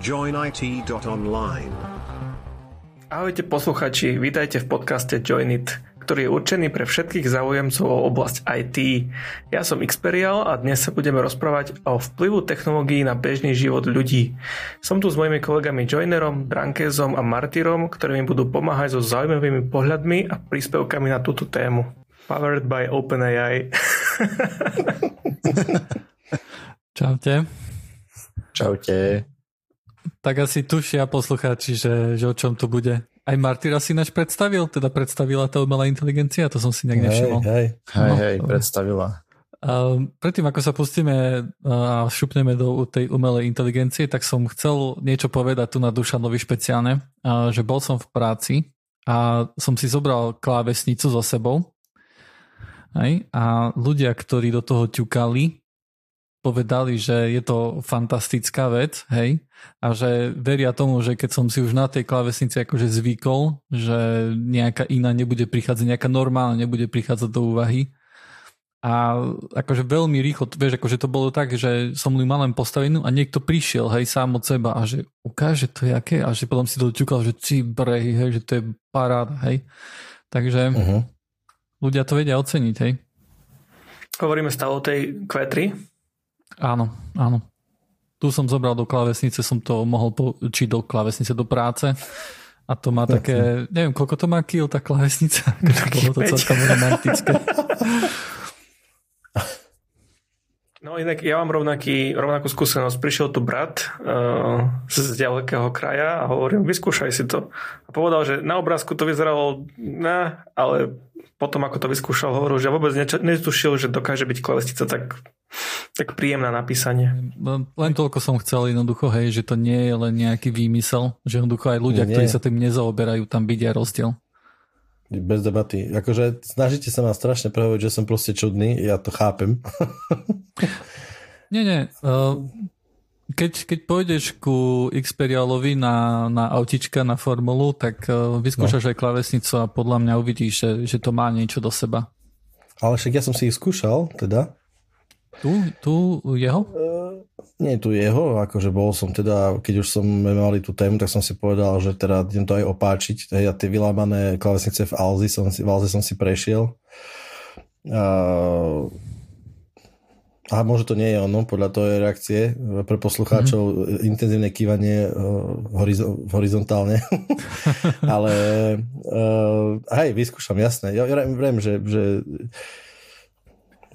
joinit.online. Ahojte posluchači, vítajte v podcaste Join It, ktorý je určený pre všetkých záujemcov o oblasť IT. Ja som Xperial a dnes sa budeme rozprávať o vplyvu technológií na bežný život ľudí. Som tu s mojimi kolegami Joinerom, Drankezom a Martyrom, ktorí mi budú pomáhať so zaujímavými pohľadmi a príspevkami na túto tému. Powered by OpenAI. Čaute. Čaute. Tak asi tušia poslucháči, že, že o čom to bude. Aj Martyra si naš predstavil, teda predstavila tá umelá inteligencia, to som si nejak nevšimol. Hej, hej, hej, hej predstavila. Uh, predtým, ako sa pustíme a šupneme do tej umelej inteligencie, tak som chcel niečo povedať tu na Dušanovi špeciálne, uh, že bol som v práci a som si zobral klávesnicu so sebou hej, a ľudia, ktorí do toho ťukali, povedali, že je to fantastická vec, hej, a že veria tomu, že keď som si už na tej klavesnici akože zvykol, že nejaká iná nebude prichádzať, nejaká normálna nebude prichádzať do úvahy. A akože veľmi rýchlo, vieš, akože to bolo tak, že som ju mal len postavenú a niekto prišiel, hej, sám od seba a že ukáže to je aké a že potom si to ťukal, že ci brehy, hej, že to je paráda, hej. Takže uh-huh. ľudia to vedia oceniť, hej. Hovoríme stále o tej Q3, Áno, áno. Tu som zobral do klávesnice, som to mohol počiť do klávesnice do práce. A to má také, neviem, koľko to má kil tá klávesnica. Bolo to celkom romantické. No inak ja mám rovnaký, rovnakú skúsenosť. Prišiel tu brat uh, z ďalekého kraja a hovorím, vyskúšaj si to. A povedal, že na obrázku to vyzeralo, ne, ale potom ako to vyskúšal, hovoril, že vôbec netušil, že dokáže byť klávesnica tak, tak príjemná na písanie. Len toľko som chcel jednoducho, hej, že to nie je len nejaký výmysel, že jednoducho aj ľudia, nie. ktorí sa tým nezaoberajú, tam vidia rozdiel. Bez debaty. Akože snažíte sa ma strašne prehovoriť, že som proste čudný, ja to chápem. nie, nie. Uh, keď, keď pôjdeš ku Xperialovi na, na autička, na formulu, tak uh, vyskúšaš no. aj klavesnicu a podľa mňa uvidíš, že, že to má niečo do seba. Ale však ja som si ich skúšal, teda. Tu? Tu jeho? Uh, nie tu jeho, akože bol som teda, keď už som mali tú tému, tak som si povedal, že teda idem to aj opáčiť. Hej, a tie vylámané klavesnice v Alzi som si, v Alzi som si prešiel. Uh, a možno to nie je ono, podľa toho je reakcie pre poslucháčov mm-hmm. intenzívne kývanie uh, horizo- horizontálne. Ale uh, hej, vyskúšam, jasné. Ja, ja viem, že, že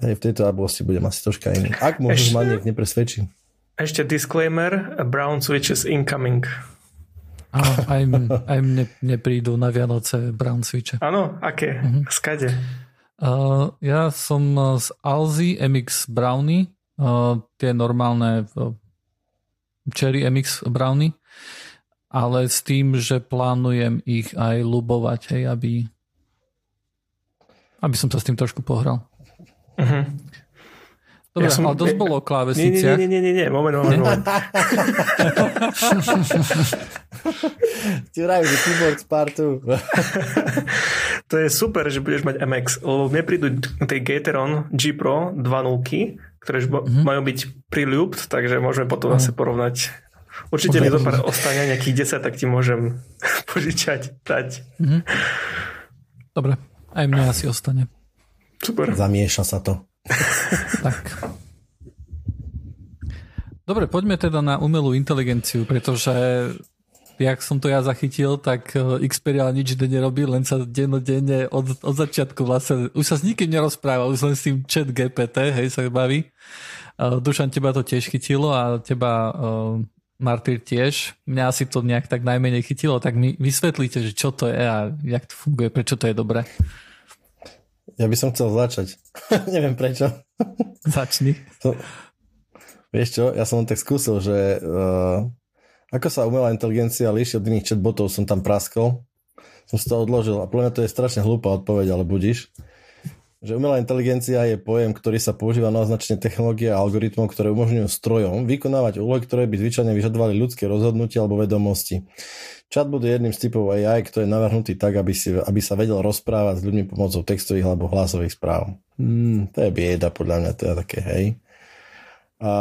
hej, v tejto oblasti budem asi troška iný. Ak možno ma niekto nepresvedčí. Ešte disclaimer, brown switches incoming. Áno, aj, aj mne, mne prídu na Vianoce brown switche. Áno, aké? Uh-huh. Skade? Uh, ja som z Alzi MX Brownie, uh, tie normálne uh, Cherry MX Brownie, ale s tým, že plánujem ich aj lubovať, hej, aby, aby som sa s tým trošku pohral. Uh-huh. Dobre, ja som, ale dosť bolo klávesniciach. Nie, nie, nie, nie, nie, moment, moment, moment. Ti vrajú, že keyboard Spartu. to je super, že budeš mať MX, lebo mne prídu tej Gateron G Pro 2.0, ktoré mm-hmm. majú byť priľúbt, takže môžeme potom mm. zase porovnať. Určite mi zopár ostane nejakých 10, tak ti môžem požičať, dať. Mm-hmm. Dobre, aj mne asi ostane. Super. Zamieša sa to tak. Dobre, poďme teda na umelú inteligenciu, pretože jak som to ja zachytil, tak e, Xperia nič nerobí, len sa dennodenne od, od začiatku vlastne, už sa s nikým nerozpráva, už len s tým chat GPT, hej, sa baví. Uh, Dušan, teba to tiež chytilo a teba uh, Martyr tiež. Mňa asi to nejak tak najmenej chytilo, tak mi vysvetlíte, že čo to je a jak to funguje, prečo to je dobré. Ja by som chcel začať. Neviem prečo. Začni. To, vieš čo, ja som tak skúsil, že uh, ako sa umelá inteligencia líši od iných chatbotov, som tam praskol. Som si to odložil a podľa mňa to je strašne hlúpa odpoveď, ale budíš. Že umelá inteligencia je pojem, ktorý sa používa na označenie technológie a algoritmov, ktoré umožňujú strojom vykonávať úlohy, ktoré by zvyčajne vyžadovali ľudské rozhodnutie alebo vedomosti. Chatbot je jedným z typov AI, ktorý je navrhnutý tak, aby, si, aby sa vedel rozprávať s ľuďmi pomocou textových alebo hlasových správ. Hmm, to je bieda, podľa mňa, to je také, hej. A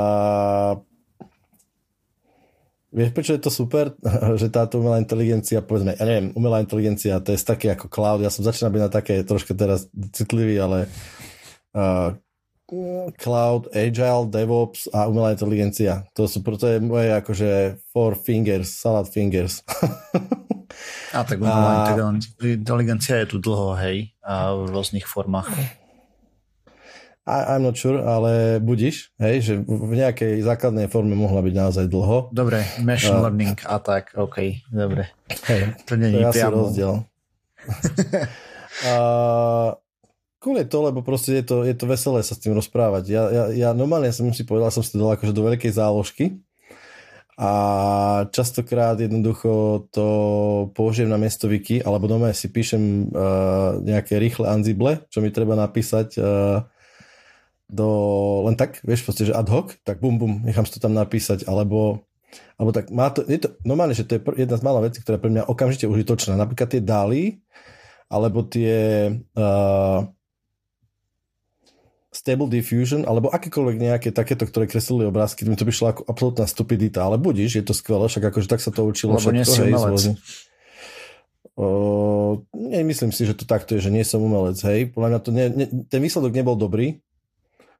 Vieš, prečo je to super, že táto umelá inteligencia, povedzme, ja neviem, umelá inteligencia, to je také ako cloud, ja som začínal byť na také troška teraz citlivý, ale uh, cloud, agile, DevOps a umelá inteligencia. To sú, to je moje akože four fingers, salad fingers. a tak umelá a... inteligencia je tu dlho, hej, a v rôznych formách. I, I'm not sure, ale budíš, hej, že v nejakej základnej forme mohla byť naozaj dlho. Dobre, machine uh, learning a tak, OK, dobre. Hej, to nie je asi rozdiel. cool je to, lebo proste je to, je to veselé sa s tým rozprávať. Ja, ja, ja normálne som si povedal, som si to dal akože do veľkej záložky a častokrát jednoducho to použijem na miesto wiki, alebo doma si píšem uh, nejaké rýchle anzible, čo mi treba napísať uh, do, len tak, vieš, proste, že ad hoc, tak bum, bum, nechám si to tam napísať, alebo, alebo tak má to, je to normálne, že to je jedna z mála vecí, ktorá je pre mňa okamžite užitočná. Napríklad tie dály, alebo tie uh, Stable Diffusion, alebo akékoľvek nejaké takéto, ktoré kreslili obrázky, mi to by šlo ako absolútna stupidita, ale budíš, je to skvelé, však akože tak sa to učilo. Lebo nie si umelec. Uh, nemyslím si, že to takto je, že nie som umelec, hej. Podľa mňa to ne, ne, ten výsledok nebol dobrý,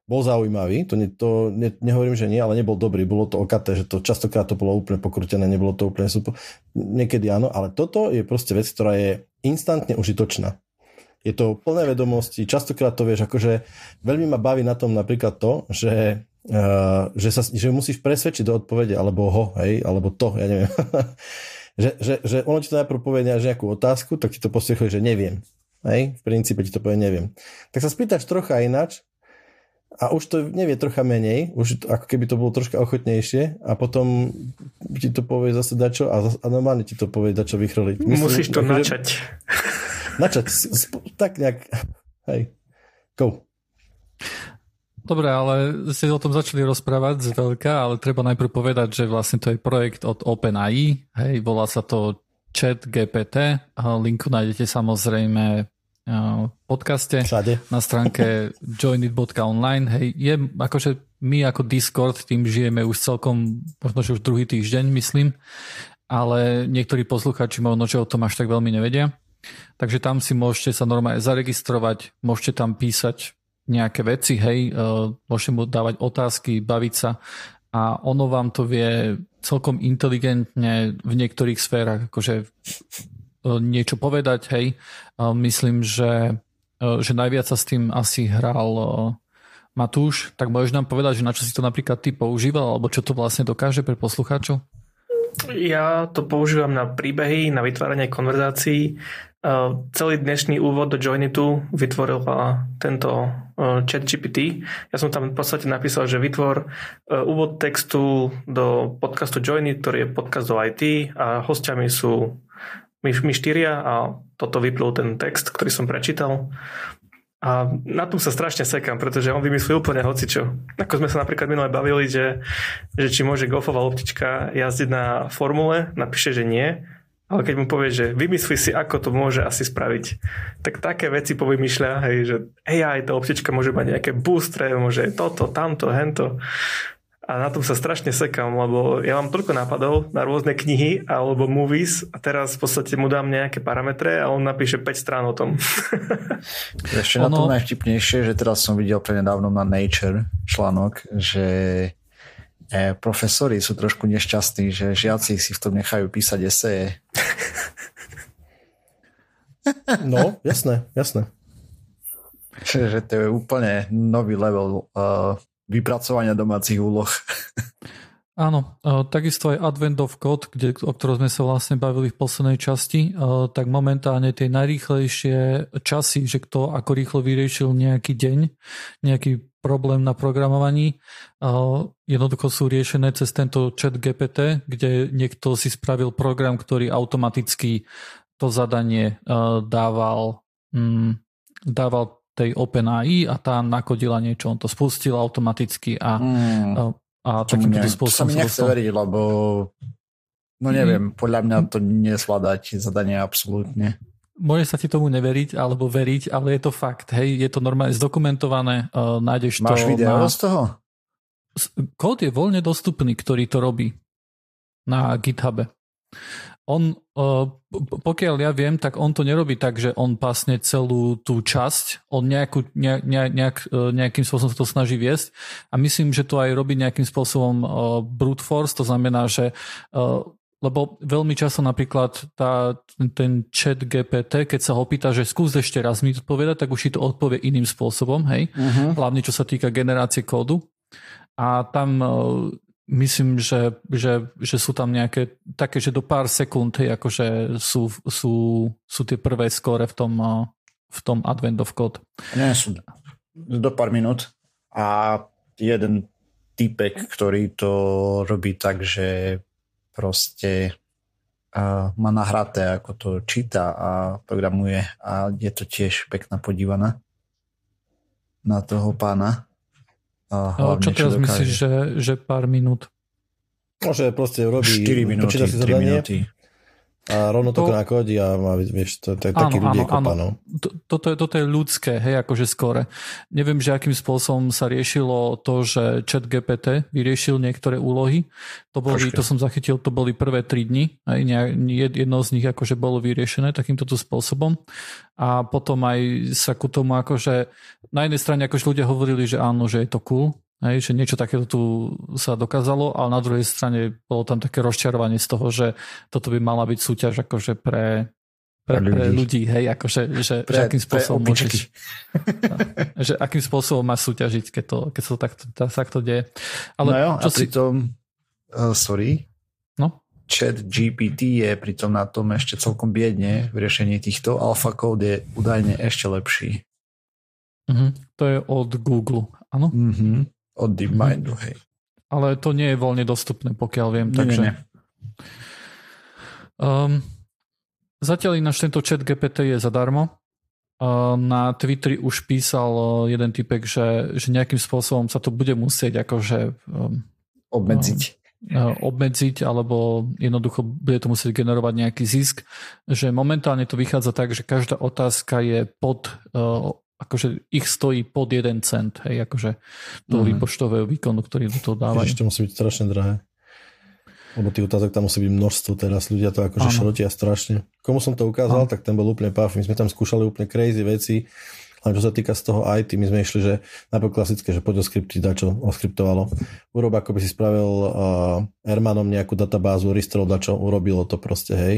bol zaujímavý, to, ne, to ne, nehovorím, že nie, ale nebol dobrý, bolo to okaté, že to častokrát to bolo úplne pokrutené, nebolo to úplne super. Niekedy áno, ale toto je proste vec, ktorá je instantne užitočná. Je to plné vedomosti, častokrát to vieš, akože veľmi ma baví na tom napríklad to, že, uh, že, sa, že musíš presvedčiť do odpovede, alebo ho, hej, alebo to, ja neviem. že, že, že ono ti to najprv povie nejakú otázku, tak ti to postriechuje, že neviem. Hej, v princípe ti to povie neviem. Tak sa spýtaš trocha ináč a už to nevie trocha menej, už ako keby to bolo troška ochotnejšie a potom ti to povie zase dačo a, a normálne ti to povie dačo vychrliť. Myslím, Musíš to akože, načať. Načať, tak nejak, hej, go. Dobre, ale ste o tom začali rozprávať z veľká, ale treba najprv povedať, že vlastne to je projekt od OpenAI, hej, volá sa to Chat GPT, linku nájdete samozrejme podcaste Všade. na stránke joinit.online. Hej, je akože my ako Discord tým žijeme už celkom, možno že už druhý týždeň, myslím, ale niektorí poslucháči možno, že o tom až tak veľmi nevedia. Takže tam si môžete sa normálne zaregistrovať, môžete tam písať nejaké veci, hej, e, môžete mu dávať otázky, baviť sa a ono vám to vie celkom inteligentne v niektorých sférach akože niečo povedať, hej. Myslím, že, e, že najviac sa s tým asi hral e, Matúš, tak môžeš nám povedať, že na čo si to napríklad ty používal, alebo čo to vlastne dokáže pre poslucháčov? Ja to používam na príbehy, na vytváranie konverzácií. Celý dnešný úvod do Joinitu vytvorila tento chat GPT. Ja som tam v podstate napísal, že vytvor úvod textu do podcastu Joinit, ktorý je podcast o IT a hostiami sú my, my štyria a toto vyplul ten text, ktorý som prečítal. A na tom sa strašne sekám, pretože on vymyslí úplne hocičo. Ako sme sa napríklad minule bavili, že, že či môže golfová loptička jazdiť na formule, napíše, že nie, ale keď mu povie, že vymyslí si, ako to môže asi spraviť, tak také veci povymýšľa, hej, že AI, tá optička môže mať nejaké boostre, môže toto, tamto, hento a na tom sa strašne sekám, lebo ja mám toľko nápadov na rôzne knihy alebo movies a teraz v podstate mu dám nejaké parametre a on napíše 5 strán o tom. Ešte ono... na tom najvtipnejšie, že teraz som videl pre nedávno na Nature článok, že e, profesori sú trošku nešťastní, že žiaci si v tom nechajú písať eseje. No, jasné, jasné. Že, že to je úplne nový level uh, vypracovania domácich úloh. Áno, takisto aj Advent of Code, kde, o ktorom sme sa vlastne bavili v poslednej časti, tak momentálne tie najrýchlejšie časy, že kto ako rýchlo vyriešil nejaký deň, nejaký problém na programovaní, jednoducho sú riešené cez tento chat GPT, kde niekto si spravil program, ktorý automaticky to zadanie dával, mm, dával tej OpenAI a tá nakodila niečo, on to spustil automaticky a, mm. a, a takýmto spôsobom... To sa mi nechce veriť, lebo no neviem, mm. podľa mňa to nesvládať zadanie absolútne. Môže sa ti tomu neveriť alebo veriť, ale je to fakt, hej, je to normálne zdokumentované, uh, nájdeš Máš to... video na... z toho? Kód je voľne dostupný, ktorý to robí. na GitHube. On, pokiaľ ja viem, tak on to nerobí tak, že on pasne celú tú časť, on nejakú, ne, ne, nejak, nejakým spôsobom to snaží viesť a myslím, že to aj robí nejakým spôsobom brute force, to znamená, že lebo veľmi často napríklad tá, ten chat GPT, keď sa ho pýta, že skús ešte raz mi odpovedať, tak už si to odpovie iným spôsobom, hej? Uh-huh. Hlavne čo sa týka generácie kódu. A tam myslím, že, že, že sú tam nejaké také, že do pár sekúnd akože sú, sú, sú tie prvé skóre v tom, v tom Advent of Code. Nie, sú do pár minút a jeden typek, ktorý to robí tak, že proste uh, má nahraté, ako to číta a programuje a je to tiež pekná podívaná na toho pána. A hlavne, čo teraz čo myslíš, že, že pár minút? Môže proste robí, 4 minúty, 3 minúty a rovno to, to nakodí a má, vieš, to, to je taký ľudí áno, Toto, je, toto je ľudské, hej, akože skore. Neviem, že akým spôsobom sa riešilo to, že chat GPT vyriešil niektoré úlohy. To, boli, to som zachytil, to boli prvé 3 dni. Hej, jedno z nich akože bolo vyriešené takýmto spôsobom. A potom aj sa ku tomu akože na jednej strane akože ľudia hovorili, že áno, že je to cool, Hej, že niečo takéto tu sa dokázalo, ale na druhej strane bolo tam také rozčarovanie z toho, že toto by mala byť súťaž akože pre, pre, pre, ľudí. hej, akože, že, pre, že akým spôsobom môžeš, že akým spôsobom máš súťažiť, keď to, keď to takto, takto deje. Ale no jo, čo a si... pritom, uh, sorry, no? chat GPT je pritom na tom ešte celkom biedne v riešení týchto. Alpha Code je údajne ešte lepší. Uh-huh. To je od Google, áno? Uh-huh od DeepMindu, hej. Ale to nie je voľne dostupné, pokiaľ viem, nie, takže... Nie, nie. Um, zatiaľ ináč tento chat GPT je zadarmo. Uh, na Twitteri už písal uh, jeden typek, že, že nejakým spôsobom sa to bude musieť akože um, obmedziť. Um, obmedziť, alebo jednoducho bude to musieť generovať nejaký zisk, že momentálne to vychádza tak, že každá otázka je pod uh, akože ich stojí pod jeden cent, hej, akože toho mm. výpočtového výkonu, ktorý do toho dávajú. Ešte musí byť strašne drahé. Lebo tých otázok tam musí byť množstvo teraz, ľudia to akože ano. šrotia strašne. Komu som to ukázal, ano. tak ten bol úplne paf. My sme tam skúšali úplne crazy veci, ale čo sa týka z toho IT, my sme išli, že najprv klasické, že poď oskriptiť, dať čo oskriptovalo. Urob, ako by si spravil uh, Ermanom nejakú databázu, Ristrol, čo urobilo to proste, hej.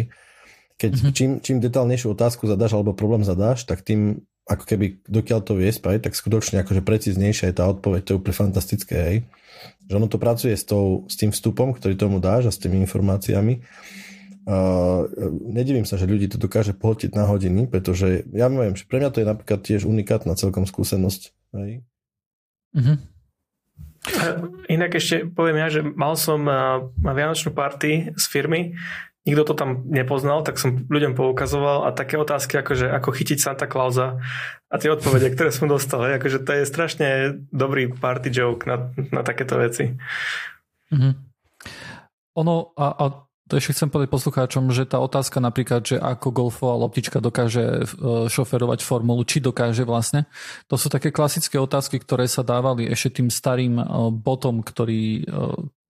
Keď mm-hmm. čím, čím detálnejšiu otázku zadáš alebo problém zadáš, tak tým ako keby dokiaľ to vie spraviť, tak skutočne akože precíznejšia je tá odpoveď, to je úplne fantastické, hej. Že ono to pracuje s, tou, s tým vstupom, ktorý tomu dáš a s tými informáciami. Uh, nedivím sa, že ľudí to dokáže pohltiť na hodiny, pretože ja neviem, že pre mňa to je napríklad tiež unikátna celkom skúsenosť. Hej. Uh-huh. Inak ešte poviem ja, že mal som uh, vianočnú party z firmy nikto to tam nepoznal, tak som ľuďom poukazoval a také otázky ako, že ako chytiť Santa Clausa a tie odpovede, ktoré som dostal, akože to je strašne dobrý party joke na, na takéto veci. Mm-hmm. Ono, a, a to ešte chcem povedať poslucháčom, že tá otázka napríklad, že ako golfová loptička dokáže e, šoferovať formulu, či dokáže vlastne, to sú také klasické otázky, ktoré sa dávali ešte tým starým e, botom, ktorí, e,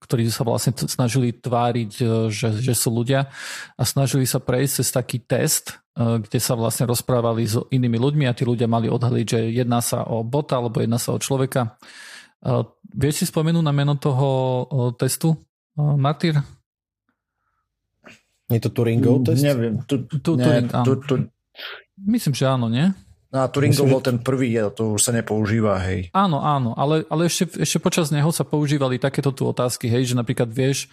ktorí sa vlastne snažili tváriť, že, že sú ľudia a snažili sa prejsť cez taký test, kde sa vlastne rozprávali s inými ľuďmi a tí ľudia mali odhaliť, že jedná sa o bota alebo jedná sa o človeka. Vieš si spomenúť na meno toho testu, Martyr? Je to Turingov test? Neviem. Tu, tu, ne, Turing, tu, tu, Myslím, že áno, nie? No a Turingov Myslím, bol ten prvý, to už sa nepoužíva, hej. Áno, áno, ale, ale ešte, ešte počas neho sa používali takéto tu otázky, hej, že napríklad vieš,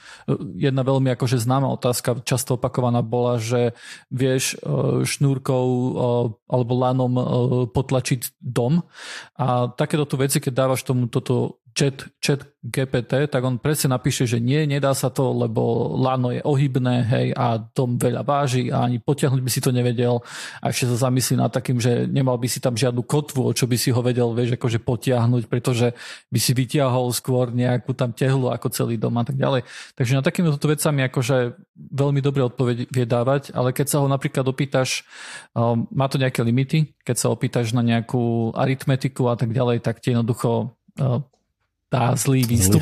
jedna veľmi akože známa otázka, často opakovaná bola, že vieš e, šnúrkou e, alebo lanom e, potlačiť dom a takéto tu veci, keď dávaš tomu toto chat, chat GPT, tak on presne napíše, že nie, nedá sa to, lebo lano je ohybné, hej, a dom veľa váži a ani potiahnuť by si to nevedel a ešte sa zamyslí nad takým, že nemal by si tam žiadnu kotvu, o čo by si ho vedel, vieš, akože potiahnuť, pretože by si vytiahol skôr nejakú tam tehlu ako celý dom a tak ďalej. Takže na takýmito vecami akože veľmi dobre odpoveď vie dávať, ale keď sa ho napríklad opýtaš, um, má to nejaké limity, keď sa opýtaš na nejakú aritmetiku a tak ďalej, tak ti jednoducho dá zlý výstup.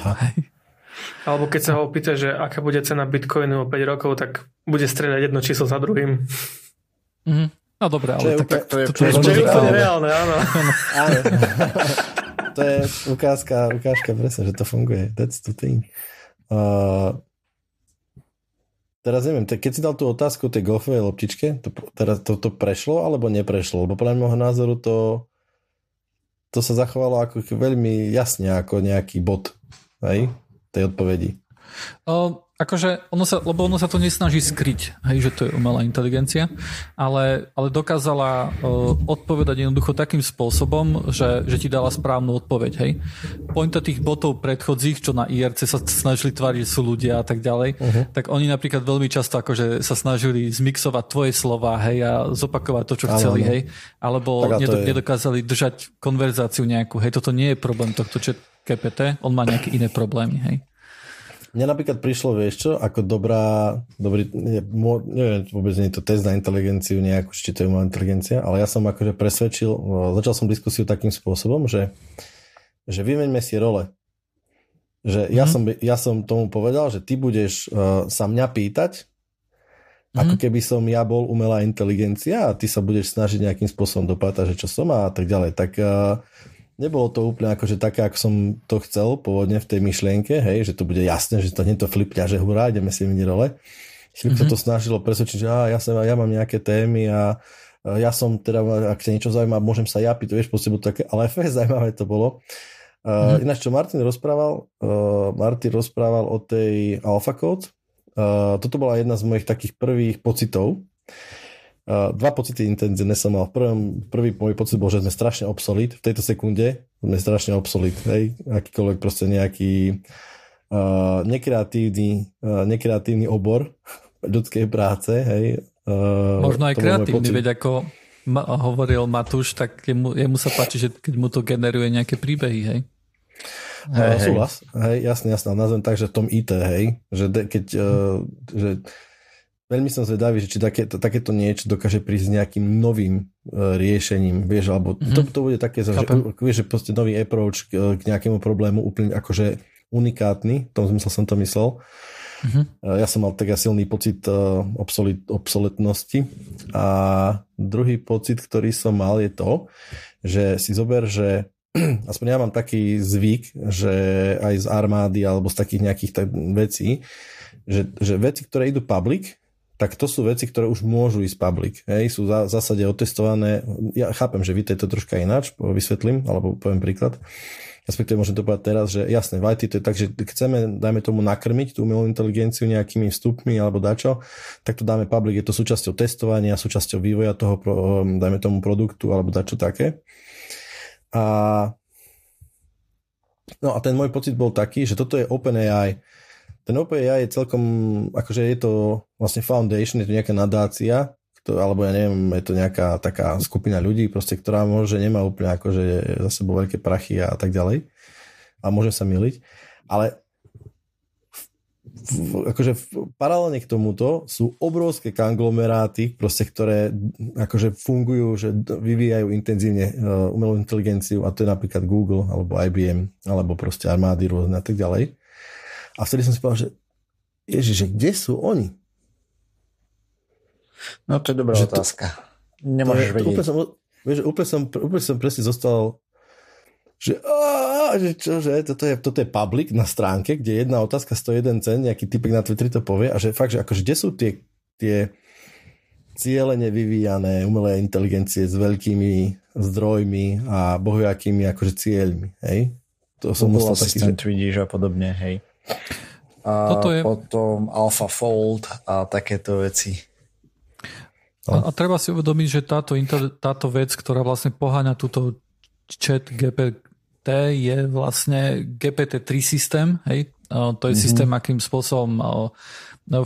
Alebo keď sa ho opýta, že aká bude cena bitcoinu o 5 rokov, tak bude strieľať jedno číslo za druhým. Mm-hmm. No dobre, ale tak, tak to je, to, to je, to je reálne, áno. áno. to je ukázka, ukážka presne, že to funguje. That's the thing. Uh, teraz neviem, keď si dal tú otázku tej golfovej loptičke, to, teraz to, to prešlo alebo neprešlo? Lebo podľa môjho názoru to, to sa zachovalo ako veľmi jasne ako nejaký bod hej, tej odpovedi. Uh, akože ono sa, lebo ono sa to nesnaží skryť, hej, že to je umelá inteligencia, ale, ale dokázala uh, odpovedať jednoducho takým spôsobom, že, že ti dala správnu odpoveď, hej. Pointa tých botov predchodzích, čo na IRC sa snažili tváriť, sú ľudia a tak ďalej, uh-huh. tak oni napríklad veľmi často akože sa snažili zmixovať tvoje slova, hej, a zopakovať to, čo ano, chceli, ano. hej, alebo nedok- nedokázali držať konverzáciu nejakú, hej, toto nie je problém tohto chat GPT, on má nejaké iné problémy, hej. Mne napríklad prišlo, vieš čo, ako dobrá, dobrý, neviem, vôbec nie je to test na inteligenciu nejakú, či to je moja inteligencia, ale ja som akože presvedčil, začal som diskusiu takým spôsobom, že, že vymeňme si role. Že mm-hmm. ja, mhm. som, ja som tomu povedal, že ty budeš uh, sa mňa pýtať, mm-hmm. ako keby som ja bol umelá inteligencia a ty sa budeš snažiť nejakým spôsobom dopátať, že čo som a tak ďalej. Tak uh, nebolo to úplne akože také, ako som to chcel pôvodne v tej myšlienke, hej, že to bude jasné, že to nie to flipňa, že hurá, ideme si vyniť role. Chvíľu mm-hmm. to snažilo presvedčiť, že á, ja, sa, ja mám nejaké témy a ja som teda, ak ťa niečo zaujíma, môžem sa japiť, to vieš, proste také, ale fakt zaujímavé to bolo. Uh, mm-hmm. Ináč, čo Martin rozprával, uh, Martin rozprával o tej AlphaCode, uh, toto bola jedna z mojich takých prvých pocitov, dva pocity intenzívne som mal. Prvý, prvý môj pocit bol, že sme strašne obsolit. V tejto sekunde sme strašne obsolit. Hej? Akýkoľvek proste nejaký uh, nekreatívny, uh, nekreatívny obor ľudskej práce. Hej? Uh, Možno aj kreatívny, veď ako ma, hovoril Matúš, tak jemu, jemu sa páči, že keď mu to generuje nejaké príbehy, hej? Hej, hej. Súhlas, hej, jasne, jasne, nazvem tak, že v tom IT, hej, že de, keď, uh, že veľmi som zvedavý, že či takéto, takéto niečo dokáže prísť s nejakým novým uh, riešením, vieš, alebo mm-hmm. to, to bude také, že, vieš, že proste nový approach k, k nejakému problému úplne akože unikátny, v tom zmysle som to myslel. Mm-hmm. Uh, ja som mal tak silný pocit obsolit, obsoletnosti a druhý pocit, ktorý som mal je to, že si zober, že aspoň ja mám taký zvyk, že aj z armády alebo z takých nejakých tak vecí, že, že veci, ktoré idú public, tak to sú veci, ktoré už môžu ísť public. Hej, sú v zásade otestované. Ja chápem, že vy to troška ináč, vysvetlím, alebo poviem príklad. Respektíve môžem to povedať teraz, že jasné, v IT to je tak, že chceme, dajme tomu, nakrmiť tú umelú inteligenciu nejakými vstupmi alebo dačo, tak to dáme public, je to súčasťou testovania, súčasťou vývoja toho, dajme tomu, produktu alebo dačo také. A No a ten môj pocit bol taký, že toto je OpenAI ten OpenAI je celkom, akože je to vlastne foundation, je to nejaká nadácia, to, alebo ja neviem, je to nejaká taká skupina ľudí, proste, ktorá môže nemá úplne akože za sebou veľké prachy a tak ďalej. A môže sa miliť. Ale v, akože v, paralelne k tomuto sú obrovské konglomeráty, proste, ktoré akože fungujú, že vyvíjajú intenzívne uh, umelú inteligenciu a to je napríklad Google alebo IBM alebo proste armády rôzne a tak ďalej. A vtedy som si povedal, že Ježiš, že kde sú oni? No to je dobrá že otázka. To, Nemôžeš to, vedieť. Úplne som, vieš, úplne, som, úplne som presne zostal že, á, že čo, že toto je, toto je public na stránke, kde jedna otázka stojí jeden cen, nejaký typek na Twitteri to povie a že fakt, že akože kde sú tie, tie cieľene vyvíjané umelé inteligencie s veľkými zdrojmi a bohujakými akože cieľmi, hej? To som Google Assistant taký, že... vidíš a podobne, hej. A Toto je... potom AlphaFold a takéto veci. A, a treba si uvedomiť, že táto, táto vec, ktorá vlastne poháňa túto chat GPT je vlastne GPT-3 systém, hej? To je mm-hmm. systém, akým spôsobom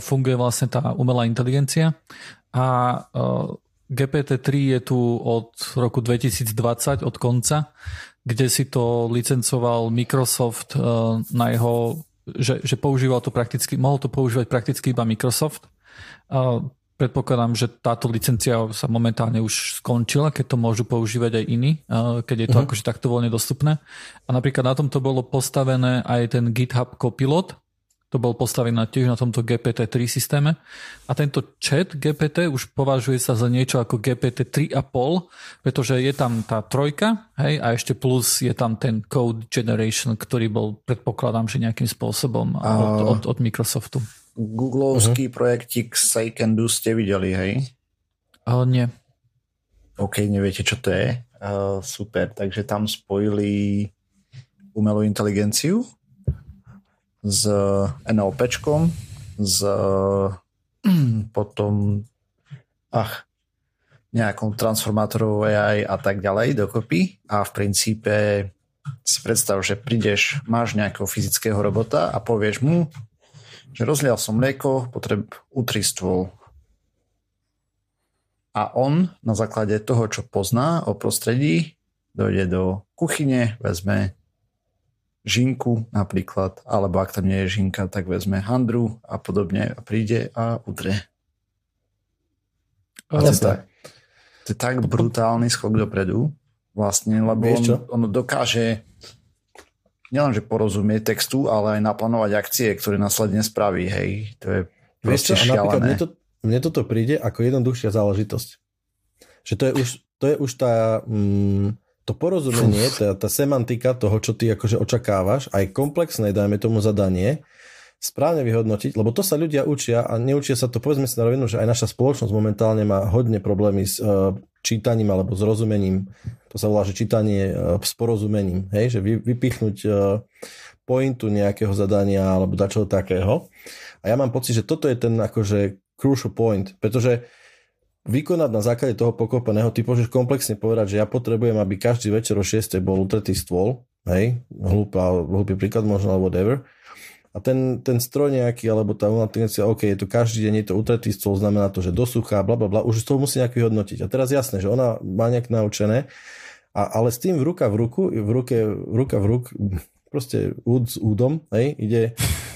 funguje vlastne tá umelá inteligencia. A GPT-3 je tu od roku 2020, od konca, kde si to licencoval Microsoft na jeho že, že používal to prakticky, mohol to používať prakticky iba Microsoft. Predpokladám, že táto licencia sa momentálne už skončila, keď to môžu používať aj iní, keď je to uh-huh. akože takto voľne dostupné. A napríklad na tomto bolo postavené aj ten GitHub Copilot, to bol postavený tiež na tomto GPT-3 systéme. A tento chat GPT už považuje sa za niečo ako GPT 3,5, pretože je tam tá trojka, hej, a ešte plus je tam ten code generation, ktorý bol, predpokladám, že nejakým spôsobom a... od, od, od Microsoftu. Googleovský uh-huh. projektik Say Can Do ste videli, hej? Uh, nie. OK, neviete, čo to je? Uh, super, takže tam spojili umelú inteligenciu s NLPčkom, s potom ach, nejakou transformátorovou AI a tak ďalej dokopy a v princípe si predstav, že prídeš, máš nejakého fyzického robota a povieš mu, že rozlial som mlieko, potreb utri stôl. A on na základe toho, čo pozná o prostredí, dojde do kuchyne, vezme žinku napríklad, alebo ak tam nie je žinka, tak vezme handru a podobne a príde a udre. A to, je tak, to je tak brutálny skok dopredu, vlastne, lebo on, on dokáže nielenže porozumieť textu, ale aj naplánovať akcie, ktoré následne spraví, hej. To je proste Vieš čo, šialené. Mne, to, mne toto príde ako jednoduchšia záležitosť. Že to je už, to je už tá... Mm, to porozumenie, tá, tá semantika toho, čo ty akože očakávaš, aj komplexné, dajme tomu zadanie, správne vyhodnotiť, lebo to sa ľudia učia a neučia sa to, povedzme si na rovinu, že aj naša spoločnosť momentálne má hodne problémy s uh, čítaním alebo s rozumením. To sa volá, že čítanie uh, s porozumením, hej, že vy, vypichnúť uh, pointu nejakého zadania alebo dačoho takého. A ja mám pocit, že toto je ten akože crucial point, pretože vykonať na základe toho pokopeného, ty môžeš komplexne povedať, že ja potrebujem, aby každý večer o 6 bol utretý stôl, hej, hlúpa, hlúpy príklad možno, alebo whatever, a ten, ten stroj nejaký, alebo tá umelá inteligencia, OK, je to každý deň, je to utretý stôl, znamená to, že do sucha, bla, bla, bla, už toho musí nejak vyhodnotiť. A teraz jasné, že ona má nejak naučené, a, ale s tým v ruka v ruku, v ruke, ruka v ruk, proste úd s údom, hej, ide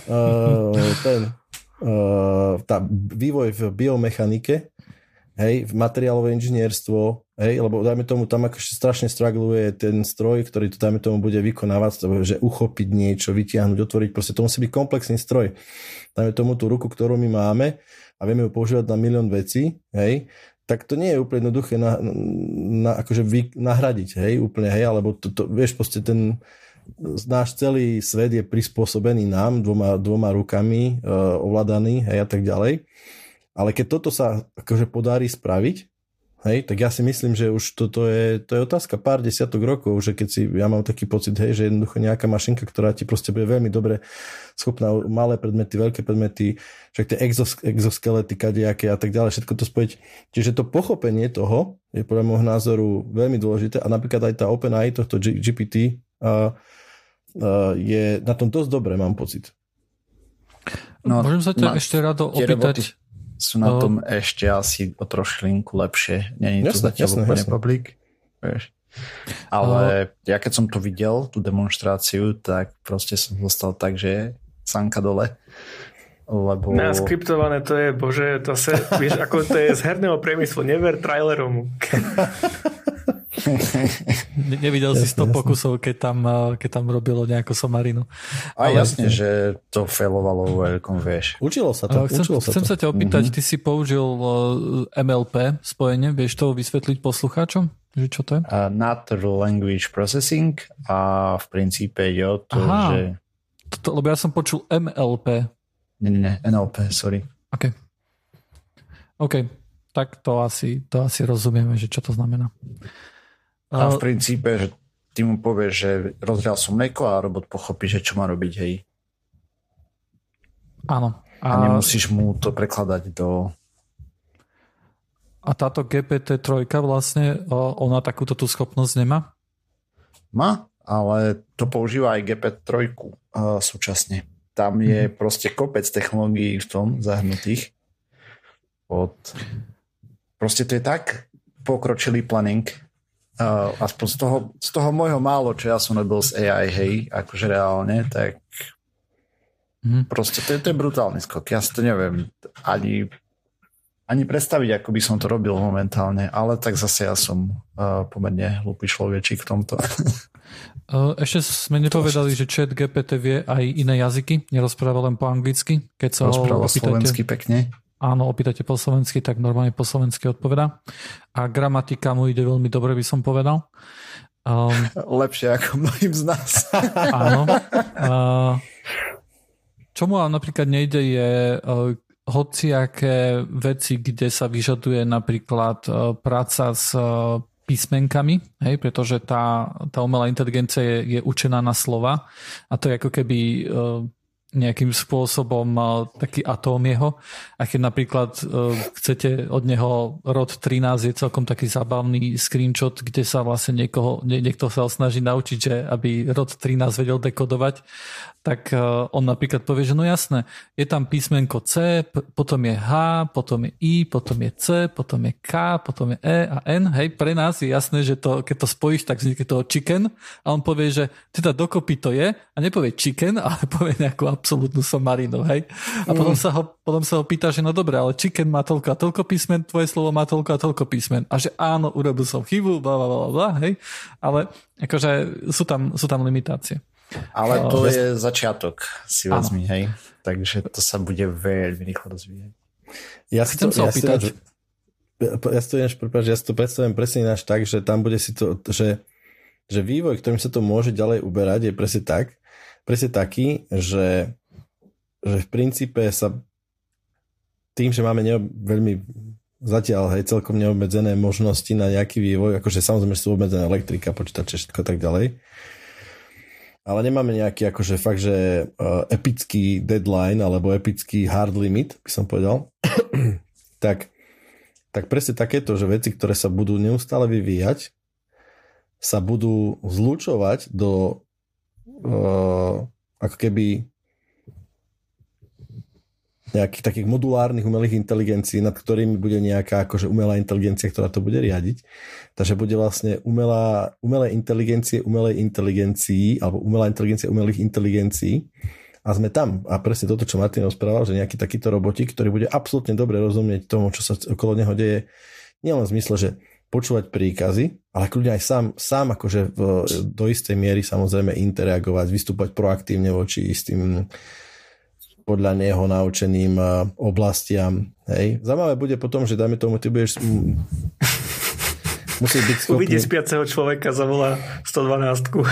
uh, ten, uh, tá vývoj v biomechanike, hej, materiálové inžinierstvo, hej, lebo dajme tomu, tam akože strašne struggluje ten stroj, ktorý to dajme tomu bude vykonávať, že uchopiť niečo, vytiahnuť, otvoriť, proste to musí byť komplexný stroj. Dajme tomu tú ruku, ktorú my máme a vieme ju používať na milión vecí, hej, tak to nie je úplne jednoduché na, na, akože vy, nahradiť, hej, úplne, hej, alebo to, to, vieš, proste ten náš celý svet je prispôsobený nám dvoma, dvoma rukami, uh, ovládaný, hej, a tak ďalej. Ale keď toto sa akože podarí spraviť, hej, tak ja si myslím, že už toto je, to je otázka pár desiatok rokov, že keď si, ja mám taký pocit, hej, že jednoducho nejaká mašinka, ktorá ti proste bude veľmi dobre schopná malé predmety, veľké predmety, však tie exos, exoskelety, kadejaké a tak ďalej, všetko to spojiť. Čiže to pochopenie toho je podľa môjho názoru veľmi dôležité a napríklad aj tá OpenAI, tohto GPT, uh, uh, je na tom dosť dobre, mám pocit. No, Môžem sa ťa ešte rado opýtať, sú na no. tom ešte asi o trošlinku lepšie. Není to zatiaľ jasne, úplne jasne. public. Vieš. Ale ja keď som to videl, tú demonstráciu, tak proste som zostal tak, že sanka dole. Lebo... Na skriptované to je, bože, to sa, vieš, ako to je z herného priemyslu, never trailerom. Nevidel si 100 pokusov, keď tam, keď tam robilo nejakú somarinu. A Ale jasne, že to failovalo veľkom, vieš. Učilo sa to. Chcem, učilo sa, chcem to. sa ťa opýtať, mm-hmm. ty si použil MLP spojenie, vieš to vysvetliť poslucháčom? Že čo to je? Uh, natural Language Processing a v princípe je o to, Aha. že... Toto, lebo ja som počul MLP. Nie, nie, nie, NLP, sorry. OK. OK, tak to asi, to asi rozumieme, že čo to znamená. A v princípe, že ty mu povieš, že rozhrial som mlieko a robot pochopí, že čo má robiť, hej. Áno. A, a nemusíš mu to prekladať do... A táto GPT-3 vlastne, ona takúto tú schopnosť nemá? Má, ale to používa aj GPT-3 uh, súčasne. Tam je mm. proste kopec technológií v tom zahrnutých. Od... Proste to je tak pokročilý planning, Uh, aspoň z toho, z toho môjho málo, čo ja som robil z AI, hej, akože reálne, tak hmm. proste to je, to je brutálny skok. Ja si to neviem ani, ani predstaviť, ako by som to robil momentálne, ale tak zase ja som uh, pomerne hlupý človečík v tomto. Ešte sme nepovedali, že chat GPT vie aj iné jazyky, nerozpráva len po anglicky. Keď sa rozpráva opýtate, slovensky pekne. Áno, opýtate po slovensky, tak normálne po slovensky odpoveda. A gramatika mu ide veľmi dobre, by som povedal. Um, Lepšie ako mnohým z nás. áno. Uh, čo mu napríklad nejde je uh, hociaké veci, kde sa vyžaduje napríklad uh, práca s uh, písmenkami, hej, pretože tá, tá umelá inteligencia je, je učená na slova a to je ako keby uh, nejakým spôsobom taký atóm jeho. A keď napríklad uh, chcete od neho rod 13, je celkom taký zábavný screenshot, kde sa vlastne niekoho, nie, niekto sa snaží naučiť, že aby rod 13 vedel dekodovať, tak uh, on napríklad povie, že no jasné, je tam písmenko C, potom je H, potom je I, potom je C, potom je K, potom je E a N. Hej, pre nás je jasné, že to, keď to spojíš, tak vznikne toho chicken a on povie, že teda dokopy to je a nepovie chicken, ale povie nejakú absolútnu somarinu, hej. A mm. potom sa, ho, potom sa ho pýta, že no dobre, ale chicken má toľko a toľko písmen, tvoje slovo má toľko a toľko písmen. A že áno, urobil som chybu, bla, bla, bla, bla, hej. Ale akože sú tam, sú tam limitácie. Ale to uh, je začiatok, si vezmi, hej. Takže to sa bude veľmi rýchlo rozvíjať. Ja si Chcem to, sa ja opýtať. Si, ja si to, ja si to predstavím presne ináč tak, že tam bude si to, že, že vývoj, ktorým sa to môže ďalej uberať, je presne tak, presne taký, že, že v princípe sa tým, že máme neob, veľmi zatiaľ hej, celkom neobmedzené možnosti na nejaký vývoj, akože samozrejme sú obmedzené elektrika, počítače, všetko tak ďalej, ale nemáme nejaký akože fakt, že uh, epický deadline alebo epický hard limit, by som povedal, tak, tak presne takéto, že veci, ktoré sa budú neustále vyvíjať, sa budú zlúčovať do uh, ako keby nejakých takých modulárnych umelých inteligencií, nad ktorými bude nejaká akože umelá inteligencia, ktorá to bude riadiť. Takže bude vlastne umelá, umelé inteligencie umelej inteligencii alebo umelá inteligencia umelých inteligencií a sme tam. A presne toto, čo Martin rozprával, že nejaký takýto robotik, ktorý bude absolútne dobre rozumieť tomu, čo sa okolo neho deje, nielen v zmysle, že počúvať príkazy, ale kľudne aj sám, sám akože v, do istej miery samozrejme interagovať, vystúpať proaktívne voči istým podľa neho naučeným eh, oblastiam. Hej. Zaujímavé bude potom, že dajme tomu, ty budeš musí byť schopný... Uvidí spiaceho človeka, zavolá 112.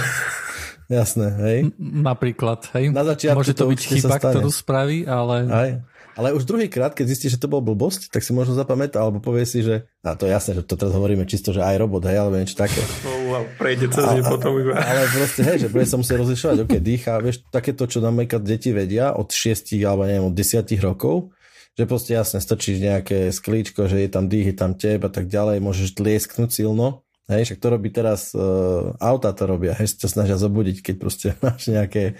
Jasné, hej. Napríklad, hej. Na začiatku Môže to, to byť chyba, ktorú spraví, ale... Aj. Ale už druhý krát, keď zistíš, že to bol blbosť, tak si možno zapamätá, alebo povie si, že... A to je jasné, že to teraz hovoríme čisto, že aj robot, hej, alebo niečo také. Oh, wow, prejde cez ne potom iba. Ale proste, hej, že bude sa musieť rozlišovať, ok, dýcha, vieš, takéto, čo napríklad deti vedia od 6 alebo neviem, od 10 rokov, že proste jasne strčíš nejaké sklíčko, že je tam dých, je tam teb a tak ďalej, môžeš tliesknúť silno, Hej, však to robí teraz, uh, auta to robia, hej, sa snažia zobudiť, keď proste máš nejaké,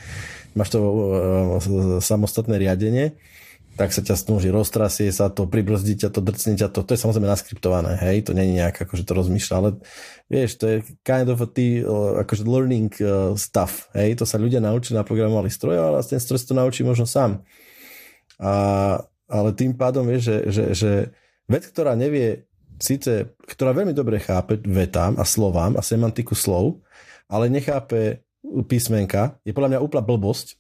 máš to uh, samostatné riadenie tak sa ťa snúži, roztrasie sa to, pribrzdí ťa to, drcne ťa to, to je samozrejme naskriptované, hej, to není nejak akože to rozmýšľa, ale vieš, to je kind of a tý, akože learning uh, stuff, hej, to sa ľudia naučili, naprogramovali stroj, ale ten stroj to naučí možno sám. A, ale tým pádom, vieš, že, že, že vec, ktorá nevie, síce, ktorá veľmi dobre chápe vetám a slovám a semantiku slov, ale nechápe písmenka, je podľa mňa úplná blbosť,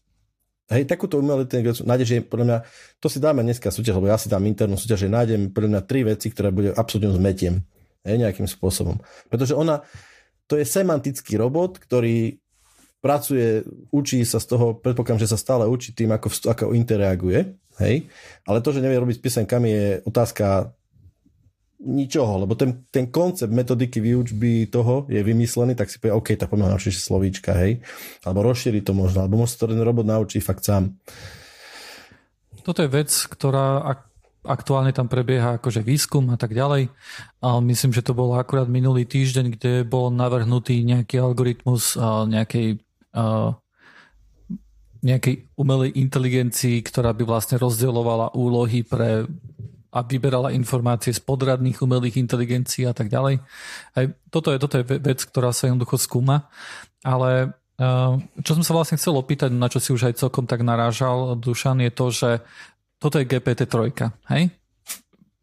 Hej, takúto umelú inteligenciu nájdeš, podľa mňa, to si dáme dneska súťaž, lebo ja si dám internú súťaž, že nájdem podľa mňa tri veci, ktoré bude absolútne zmetiem. Hej, nejakým spôsobom. Pretože ona, to je semantický robot, ktorý pracuje, učí sa z toho, predpokladám, že sa stále učí tým, ako, ako interaguje, hej, ale to, že nevie robiť s písenkami je otázka ničoho, lebo ten, ten koncept metodiky výučby toho je vymyslený, tak si povie, OK, tak poďme naučiť slovíčka, hej, alebo rozšíriť to možno, alebo možno to ten robot naučí fakt sám. Toto je vec, ktorá aktuálne tam prebieha akože výskum a tak ďalej. A myslím, že to bolo akurát minulý týždeň, kde bol navrhnutý nejaký algoritmus nejakej nejakej umelej inteligencii, ktorá by vlastne rozdielovala úlohy pre a vyberala informácie z podradných umelých inteligencií a tak ďalej. Aj toto, je, toto je vec, ktorá sa jednoducho skúma, ale eh, čo som sa vlastne chcel opýtať, na čo si už aj celkom tak narážal, Dušan, je to, že toto je GPT-3, hej?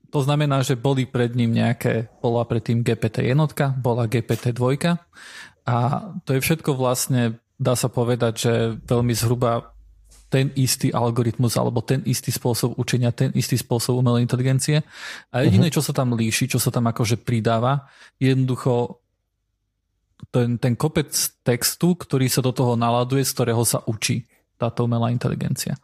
to znamená, že boli pred ním nejaké, bola predtým GPT jednotka, bola GPT dvojka a to je všetko vlastne, dá sa povedať, že veľmi zhruba ten istý algoritmus alebo ten istý spôsob učenia, ten istý spôsob umelej inteligencie. A jediné, uh-huh. čo sa tam líši, čo sa tam akože pridáva, je jednoducho ten, ten kopec textu, ktorý sa do toho naladuje, z ktorého sa učí táto umelá inteligencia.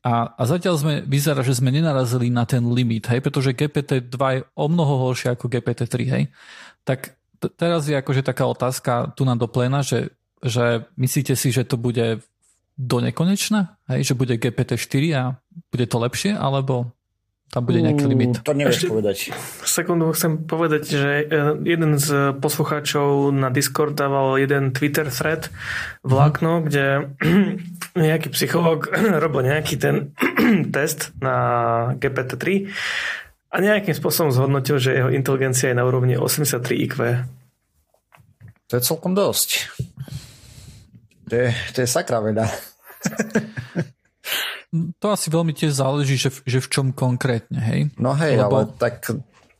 A, a zatiaľ sme, vyzerá, že sme nenarazili na ten limit, hej, pretože GPT-2 je o mnoho horšie ako GPT-3, hej. Tak t- teraz je akože taká otázka tu na dopléna, že, že myslíte si, že to bude do nekonečna, hej, že bude GPT-4 a bude to lepšie, alebo tam bude nejaký limit. To nevieš Ešte povedať. Sekundu chcem povedať, že e, jeden z poslucháčov na Discord dával jeden Twitter thread vlákno, hmm. kde nejaký psychológ robil nejaký ten test na GPT-3 a nejakým spôsobom zhodnotil, že jeho inteligencia je na úrovni 83 IQ. To je celkom dosť. To je, to je sakra veda. To asi veľmi tiež záleží, že v, že v čom konkrétne, hej? No hej, Lebo... ale tak...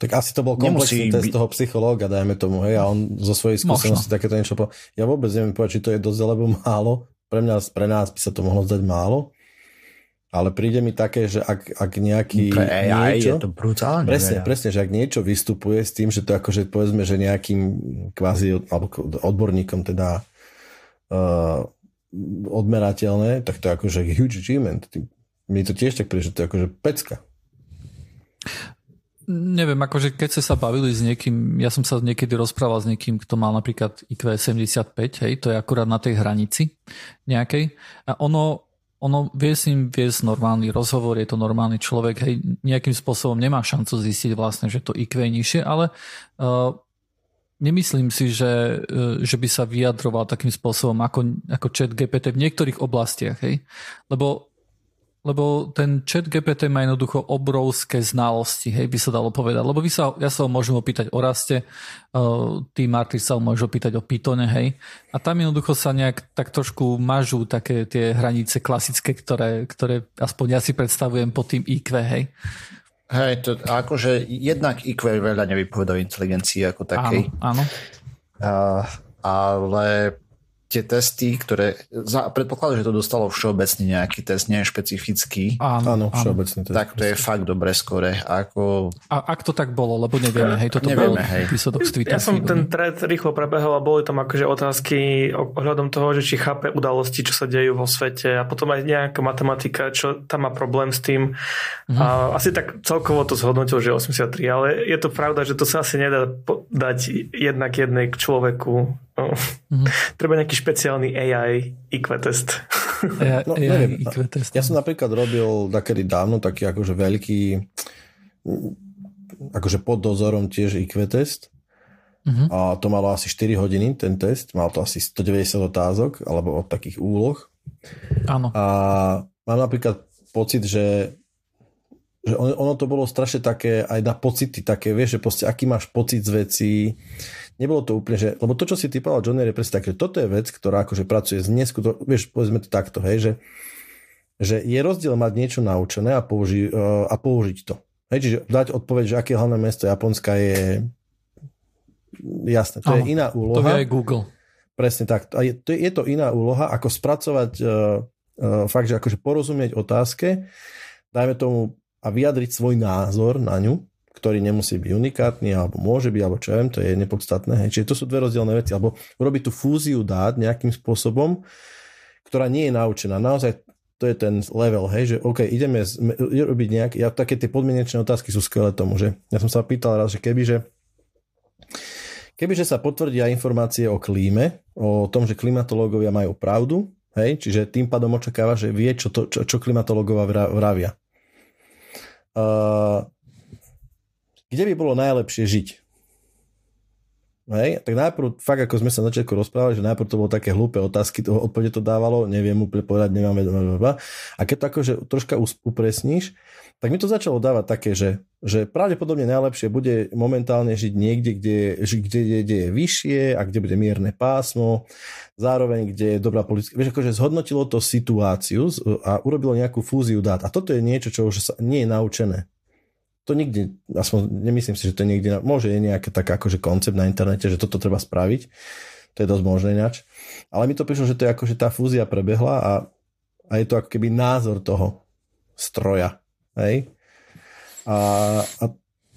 Tak asi to bol komplexný test byť... toho psychológa, dajme tomu, hej, a on zo svojej skúsenosti Možno. takéto niečo po... Ja vôbec neviem povedať, či to je dosť alebo málo. Pre mňa, pre nás by sa to mohlo zdať málo. Ale príde mi také, že ak, ak nejaký Pre AI niečo, je to brutálne. Presne, presne, že ak niečo vystupuje s tým, že to akože povedzme, že nejakým kvázi alebo odborníkom teda uh, odmerateľné, tak to je akože huge achievement. Mi to tiež tak príde, že to je akože pecka. Neviem, akože keď ste sa bavili s niekým, ja som sa niekedy rozprával s niekým, kto mal napríklad IQ 75, hej, to je akurát na tej hranici nejakej. A ono, ono vie s ním viesť normálny rozhovor, je to normálny človek, hej, nejakým spôsobom nemá šancu zistiť vlastne, že to IQ je nižšie, ale uh, Nemyslím si, že, e, že by sa vyjadroval takým spôsobom ako, ako chat GPT v niektorých oblastiach, hej? Lebo, lebo ten chat GPT má jednoducho obrovské znalosti, hej, by sa dalo povedať. Lebo vy sa, ja sa ho môžem opýtať o raste, uh, ty Marty sa ho môžeš opýtať o Pythone, hej. A tam jednoducho sa nejak tak trošku mažú také tie hranice klasické, ktoré, ktoré aspoň ja si predstavujem pod tým IQ, hej. Hej, to akože jednak IQ veľa nevypovedá inteligencii ako takej. Áno, áno. Uh, ale tie testy, ktoré... Za, predpokladám, že to dostalo všeobecný nejaký test, nie špecifický. Áno, áno všeobecný test. Tak to je fakt dobre skore. Ako... A ak to tak bolo, lebo nevieme, hej, toto nevieme, bol hej. výsledok z Ja som ten thread rýchlo prebehol a boli tam akože otázky ohľadom toho, že či chápe udalosti, čo sa dejú vo svete a potom aj nejaká matematika, čo tam má problém s tým. Mhm. A asi tak celkovo to zhodnotil, že 83, ale je to pravda, že to sa asi nedá dať jednak jednej k človeku No. Mm-hmm. Treba nejaký špeciálny AI IQ test. AI, no, AI IQ test. Ja som napríklad robil takedy dávno taký akože veľký akože pod dozorom tiež IQ test. Mm-hmm. A to malo asi 4 hodiny, ten test. Mal to asi 190 otázok, alebo od takých úloh. Áno. A mám napríklad pocit, že že ono to bolo strašne také aj na pocity také, vieš, že proste aký máš pocit z vecí, nebolo to úplne, že, lebo to, čo si ty povedal, Johnny, je presne tak, že toto je vec, ktorá akože pracuje z neskuto, vieš, povedzme to takto, hej, že, že je rozdiel mať niečo naučené a, použi, a použiť to. Hej, čiže dať odpoveď, že aké hlavné mesto Japonska je jasné, to Aha, je iná úloha. To je aj Google. Presne tak. A je, to, je to iná úloha, ako spracovať uh, uh, fakt, že akože porozumieť otázke, dajme tomu a vyjadriť svoj názor na ňu, ktorý nemusí byť unikátny, alebo môže byť, alebo čo viem, to je nepodstatné. Hej. Čiže to sú dve rozdielne veci. Alebo urobiť tú fúziu dát nejakým spôsobom, ktorá nie je naučená. Naozaj to je ten level, hej, že OK, ideme z, robiť nejaké, ja, také tie podmienečné otázky sú skvelé tomu, že ja som sa pýtal raz, že kebyže kebyže sa potvrdia informácie o klíme, o tom, že klimatológovia majú pravdu, hej, čiže tým pádom očakáva, že vie, čo, to, čo, čo klimatológovia vravia. Uh, kde by bolo najlepšie žiť? Hej, tak najprv, fakt ako sme sa na začiatku rozprávali, že najprv to bolo také hlúpe otázky, toho odpovede to dávalo, neviem úplne povedať, nemáme, a keď to akože troška upresníš, tak mi to začalo dávať také, že, že pravdepodobne najlepšie bude momentálne žiť niekde, kde, kde, kde je vyššie a kde bude mierne pásmo, zároveň kde je dobrá politická... Vieš, akože zhodnotilo to situáciu a urobilo nejakú fúziu dát. A toto je niečo, čo už sa nie je naučené. To nikde, aspoň nemyslím si, že to je niekde, môže je nejaký tak akože koncept na internete, že toto treba spraviť, to je dosť možné ináč, ale mi to prišlo, že to je ako, tá fúzia prebehla a, a je to ako keby názor toho stroja, hej? A, a,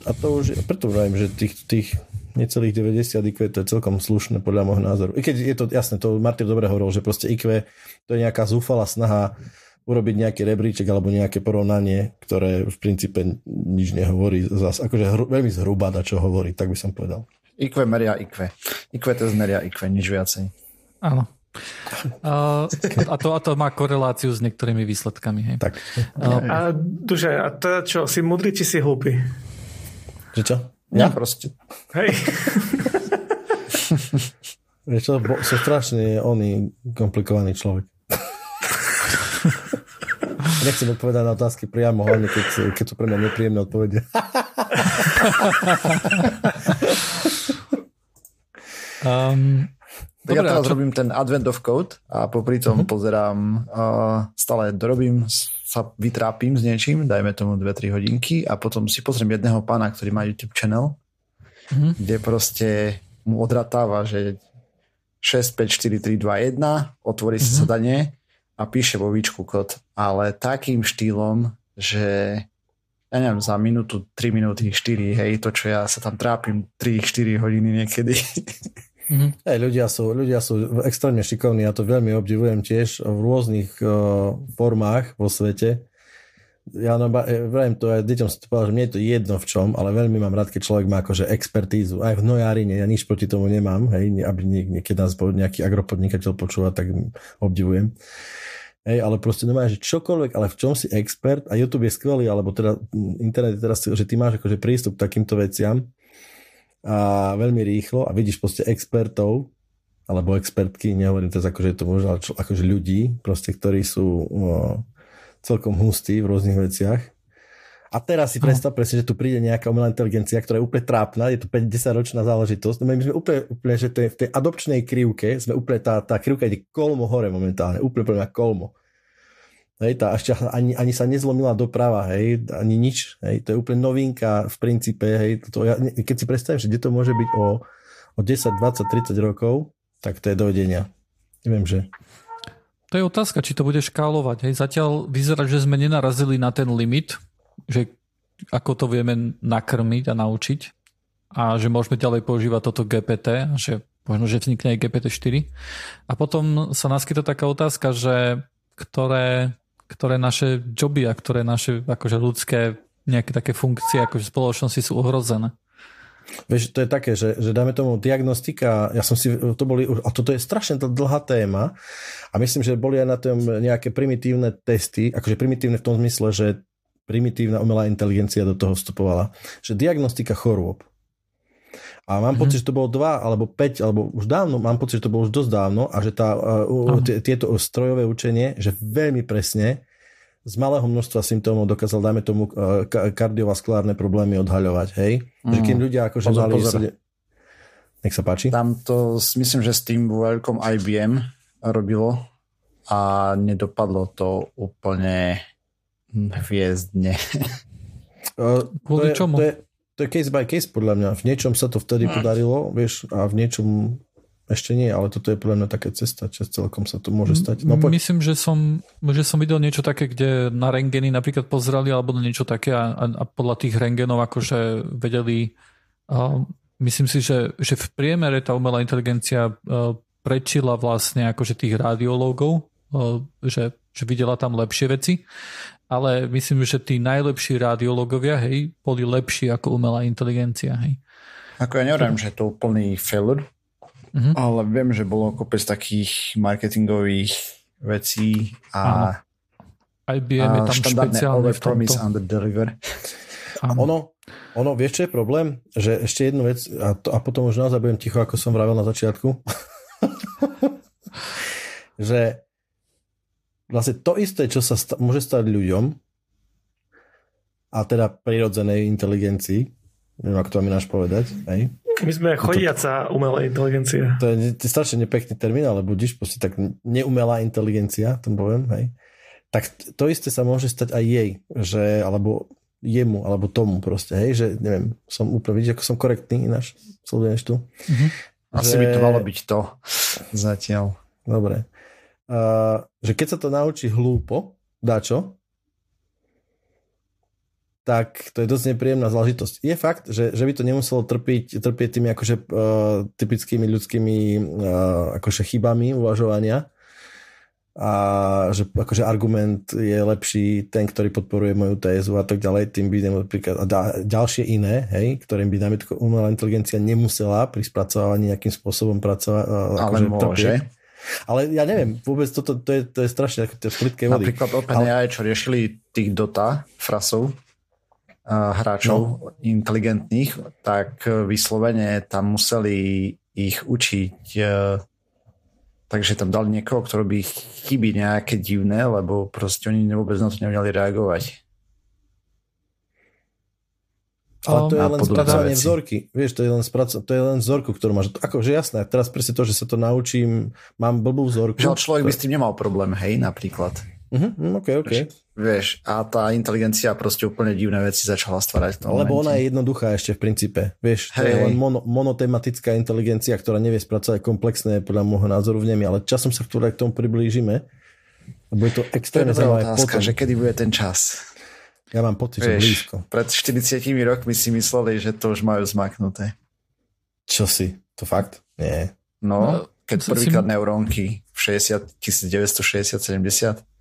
a to už, preto vravím, že tých, tých necelých 90 IQ to je celkom slušné podľa môjho názoru. I keď je to jasné, to Martin dobre hovoril, že proste IQ to je nejaká zúfalá snaha urobiť nejaký rebríček alebo nejaké porovnanie, ktoré v princípe nič nehovorí. Zas, akože hru, veľmi zhruba da čo hovorí, tak by som povedal. IQ meria IQ. IQ to zmeria IQ, nič viacej. Áno. Uh, a, to, a to má koreláciu s niektorými výsledkami. Hej. Tak. Uh, a Duže, a to čo, si mudrý, či si hlupý? Že čo? Ja proste. Hej. Vieš čo, bo, som strašne oný komplikovaný človek. Nechcem odpovedať na otázky priamo, hlavne keď, keď sú pre mňa nepríjemné odpovede. um, tak Dobre, ja teraz čo... robím ten Advent of Code a popri tom uh-huh. pozerám, uh, stále dorobím, sa vytrápim s niečím, dajme tomu 2-3 hodinky a potom si pozriem jedného pána, ktorý má YouTube channel, uh-huh. kde proste mu odratáva, že 6, 5, 4, 3, 2, 1, otvorí uh-huh. si mhm. zadanie a píše vo výčku kód, ale takým štýlom, že ja neviem, za minútu, 3 minúty, 4, hej, to čo ja sa tam trápim 3-4 hodiny niekedy. Mm-hmm. Hey, ľudia, sú, ľudia sú extrémne šikovní, ja to veľmi obdivujem tiež v rôznych uh, formách vo svete. Ja no, vrajím to aj deťom som to povedal, že mne je to jedno v čom, ale veľmi mám rád, keď človek má akože expertízu. Aj v nojárine, ja nič proti tomu nemám, hej, aby niekedy nás nejaký agropodnikateľ počúva, tak obdivujem. Hej, ale proste nemá, že čokoľvek, ale v čom si expert a YouTube je skvelý, alebo teda internet je teraz, že ty máš akože prístup k takýmto veciam a veľmi rýchlo a vidíš proste expertov alebo expertky, nehovorím teraz akože to možno akože ľudí, proste, ktorí sú no, celkom hustí v rôznych veciach. A teraz si predstav presne, že tu príde nejaká umelá inteligencia, ktorá je úplne trápna, je to 50 ročná záležitosť. No my sme úplne, úplne že v tej adopčnej krivke sme úplne, tá, tá krivka ide kolmo hore momentálne, úplne úplne kolmo. Hej, tá ešte ani, ani sa nezlomila doprava, hej, ani nič. Hej, to je úplne novinka v princípe. Hej, to, ja, keď si predstavím, že kde to môže byť o, o 10, 20, 30 rokov, tak to je dovedenia. Neviem, že... To je otázka, či to bude škálovať. Hej. Zatiaľ vyzerá, že sme nenarazili na ten limit, že ako to vieme nakrmiť a naučiť a že môžeme ďalej používať toto GPT že možno, že vznikne aj GPT-4. A potom sa naskytá taká otázka, že ktoré ktoré naše joby a ktoré naše akože ľudské nejaké také funkcie akože spoločnosti sú ohrozené. Vieš, to je také, že, že dáme tomu diagnostika, ja som si, to boli, a toto je strašne dlhá téma a myslím, že boli aj na tom nejaké primitívne testy, akože primitívne v tom zmysle, že primitívna umelá inteligencia do toho vstupovala, že diagnostika chorôb. A mám mm-hmm. pocit, že to bolo 2 alebo 5, alebo už dávno, mám pocit, že to bolo už dosť dávno a že tá, uh, tieto strojové učenie, že veľmi presne z malého množstva symptómov dokázal, dajme tomu, uh, kardiovaskulárne problémy odhaľovať, hej? Mm. Že kým ľudia akože pozor, mali... Pozor. Nech sa páči. Tam to, myslím, že s tým veľkom IBM robilo a nedopadlo to úplne hviezdne. Uh, to, je, čomu? To je, to je case by case podľa mňa. V niečom sa to vtedy mm. podarilo, vieš, a v niečom ešte nie, ale toto je podľa mňa taká cesta, čo celkom sa to môže stať. No, poď. Myslím, že som, že som videl niečo také, kde na rengeny napríklad pozreli alebo niečo také a, a podľa tých rengenov akože vedeli uh, myslím si, že, že v priemere tá umelá inteligencia prečila vlastne akože tých radiológov, že, že videla tam lepšie veci ale myslím, že tí najlepší radiológovia, hej, boli lepší ako umelá inteligencia, hej. Ako ja neviem, že je to úplný failure, uh-huh. ale viem, že bolo kopec takých marketingových vecí a, IBM a je tam špeciálne v promise under deliver. Ono, ono, vieš, čo je problém? Že ešte jednu vec, a, to, a potom už naozaj budem ticho, ako som vravel na začiatku, že vlastne to isté, čo sa sta- môže stať ľuďom, a teda prirodzenej inteligencii, neviem, ako to mám ináč povedať, hej? My sme chodiaca umelá inteligencia. To je, to je strašne nepekný termín, ale budíš proste tak neumelá inteligencia, tom poviem, hej? Tak to isté sa môže stať aj jej, že, alebo jemu, alebo tomu proste, hej, že neviem, som úplne, vidíš, ako som korektný ináč, sleduješ tu. Mm-hmm. Asi že... by to malo byť to zatiaľ. Dobre. Uh, že keď sa to naučí hlúpo, dá čo? Tak to je dosť nepríjemná záležitosť. Je fakt, že, že by to nemuselo trpiť, trpieť tými akože, uh, typickými ľudskými uh, akože chybami uvažovania a že akože argument je lepší ten, ktorý podporuje moju tézu a tak ďalej, tým by napríklad a ďalšie iné, hej, ktorým by najmä umelá inteligencia nemusela pri spracovávaní nejakým spôsobom pracovať. Ale akože môže. Trpieť. Ale ja neviem, vôbec toto to je, to je strašne to je vody. Napríklad OpenAI, Ale... čo riešili tých Dota frasov, hráčov no. inteligentných, tak vyslovene tam museli ich učiť takže tam dali niekoho, ktorý by chyby nejaké divné, lebo proste oni vôbec na to nevedeli reagovať. Ale to je len spracovanie vzorky. Vieš, to je len, spraco- to je len vzorku, ktorú máš. Akože jasné, teraz presne to, že sa to naučím, mám blbú vzorku. Že človek by s tým nemal problém, hej, napríklad. Uh-huh, ok, ok. Vieš, a tá inteligencia proste úplne divné veci začala stvárať. Lebo momente. ona je jednoduchá ešte v princípe. Vieš, to hey. je len mono, monotematická inteligencia, ktorá nevie spracovať komplexné podľa môjho názoru v nemi, ale časom sa ktoré k tomu priblížime. Lebo je to extrémne zaujímavé. otázka, potom. že kedy bude ten čas. Ja mám pocit, Vieš, že blízko. Pred 40 rokmi si mysleli, že to už majú zmaknuté. Čo si? To fakt? Nie. No, no keď prvýkrát si... neurónky v 60, 1960, 70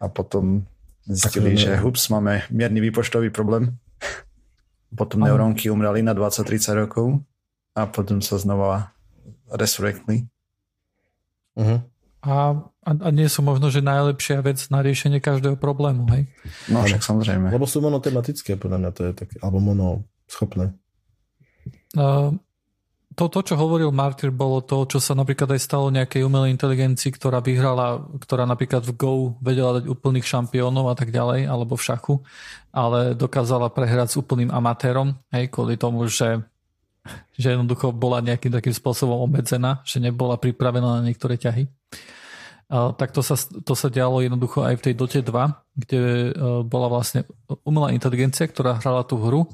a potom zistili, že hups, máme mierny výpočtový problém. Potom Aha. neurónky umreli na 20-30 rokov a potom sa znova resurrectli. Uh-huh. A, a, a nie sú možno, že najlepšia vec na riešenie každého problému, hej? No však samozrejme. Lebo sú monotematické, podľa mňa to je také, alebo monoschopné. Uh, to, to, čo hovoril Martyr, bolo to, čo sa napríklad aj stalo nejakej umelej inteligencii, ktorá vyhrala, ktorá napríklad v Go vedela dať úplných šampiónov a tak ďalej, alebo v šachu, ale dokázala prehrať s úplným amatérom, hej, kvôli tomu, že, že jednoducho bola nejakým takým spôsobom obmedzená, že nebola pripravená na niektoré ťahy. A, tak to sa, to sa dialo jednoducho aj v tej Dote 2, kde e, bola vlastne umelá inteligencia, ktorá hrala tú hru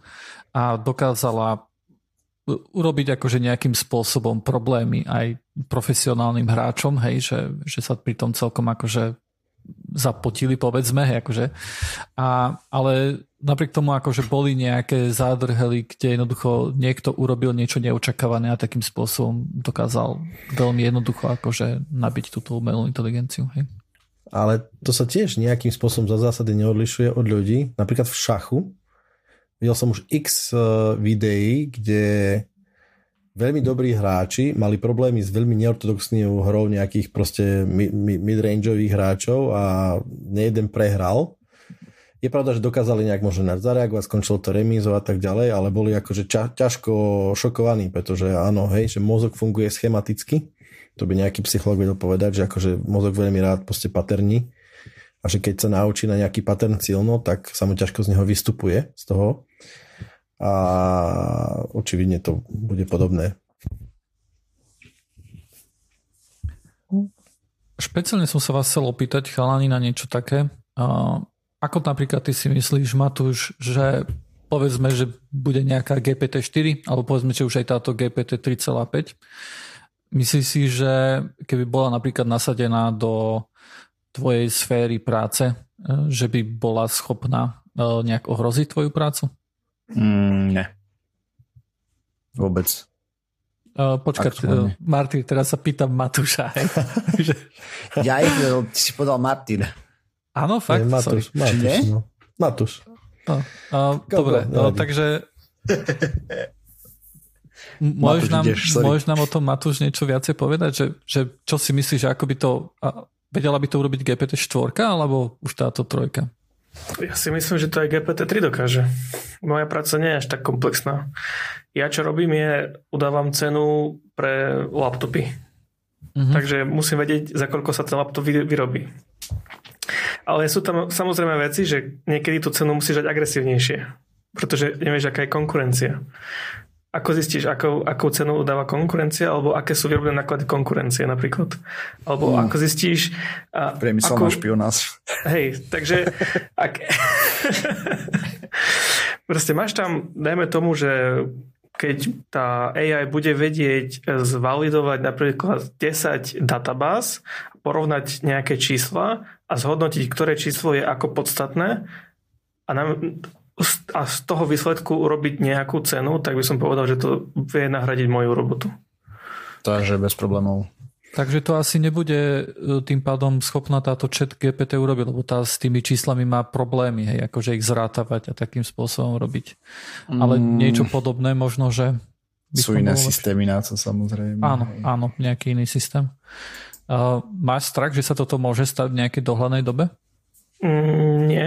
a dokázala urobiť akože nejakým spôsobom problémy aj profesionálnym hráčom, hej, že, že sa pri tom celkom akože zapotili, povedzme, hej, akože. A, ale napriek tomu akože boli nejaké zádrhely, kde jednoducho niekto urobil niečo neočakávané a takým spôsobom dokázal veľmi jednoducho akože nabiť túto umelú inteligenciu. Hej. Ale to sa tiež nejakým spôsobom za zásady neodlišuje od ľudí. Napríklad v šachu Videl som už x eh, videí, kde veľmi dobrí hráči mali problémy s veľmi neortodoxnou hrou nejakých proste midrangeových hráčov a nejeden prehral. Je pravda, že dokázali nejak možno zareagovať, skončilo to remízov a tak ďalej, ale boli akože ča- ťažko šokovaní, pretože áno, hej, že mozog funguje schematicky. To by nejaký psycholog vedel povedať, že akože mozog veľmi rád proste paterní a že keď sa naučí na nejaký pattern silno, tak sa mu ťažko z neho vystupuje z toho a očividne to bude podobné. Špeciálne som sa vás chcel opýtať, chalani, na niečo také. Ako napríklad ty si myslíš, Matúš, že povedzme, že bude nejaká GPT-4, alebo povedzme, že už aj táto GPT 3,5. Myslíš si, že keby bola napríklad nasadená do tvojej sféry práce, e, že by bola schopná e, nejak ohroziť tvoju prácu? Mm, ne. Vôbec. Počkaj, uh, Martin, teraz sa pýtam Matúša. ja ich, ty si povedal Martin. Áno, fakt? Je, Matúš, Matúš, no. Matúš. No, uh, dobre, no, takže môžeš nám, môžeš nám o tom Matúš niečo viacej povedať, že, že čo si myslíš, že ako by to, vedela by to urobiť GPT-4 alebo už táto trojka? Ja si myslím, že to aj GPT-3 dokáže. Moja práca nie je až tak komplexná. Ja čo robím je, udávam cenu pre laptopy. Mm-hmm. Takže musím vedieť, za koľko sa ten laptop vyrobí. Ale sú tam samozrejme veci, že niekedy tú cenu musíš dať agresívnejšie, pretože nevieš, aká je konkurencia. Ako zistíš, akou, akou cenu udáva konkurencia, alebo aké sú výrobné náklady konkurencie napríklad? Alebo mm. ako zistíš... A, Priemyselná ako... špionáž. Hej, takže... Ak... proste máš tam, dajme tomu, že keď tá AI bude vedieť zvalidovať napríklad 10 databáz, porovnať nejaké čísla a zhodnotiť, ktoré číslo je ako podstatné a, nám, a z toho výsledku urobiť nejakú cenu, tak by som povedal, že to vie nahradiť moju robotu. Takže bez problémov. Takže to asi nebude e, tým pádom schopná táto chat GPT urobiť, lebo tá s tými číslami má problémy, hej, akože ich zrátavať a takým spôsobom robiť. Ale mm. niečo podobné možno, že... Sú iné systémy na to samozrejme. Áno, hej. áno, nejaký iný systém. Uh, máš strach, že sa toto môže stať v nejakej dohľadnej dobe? Mm, nie.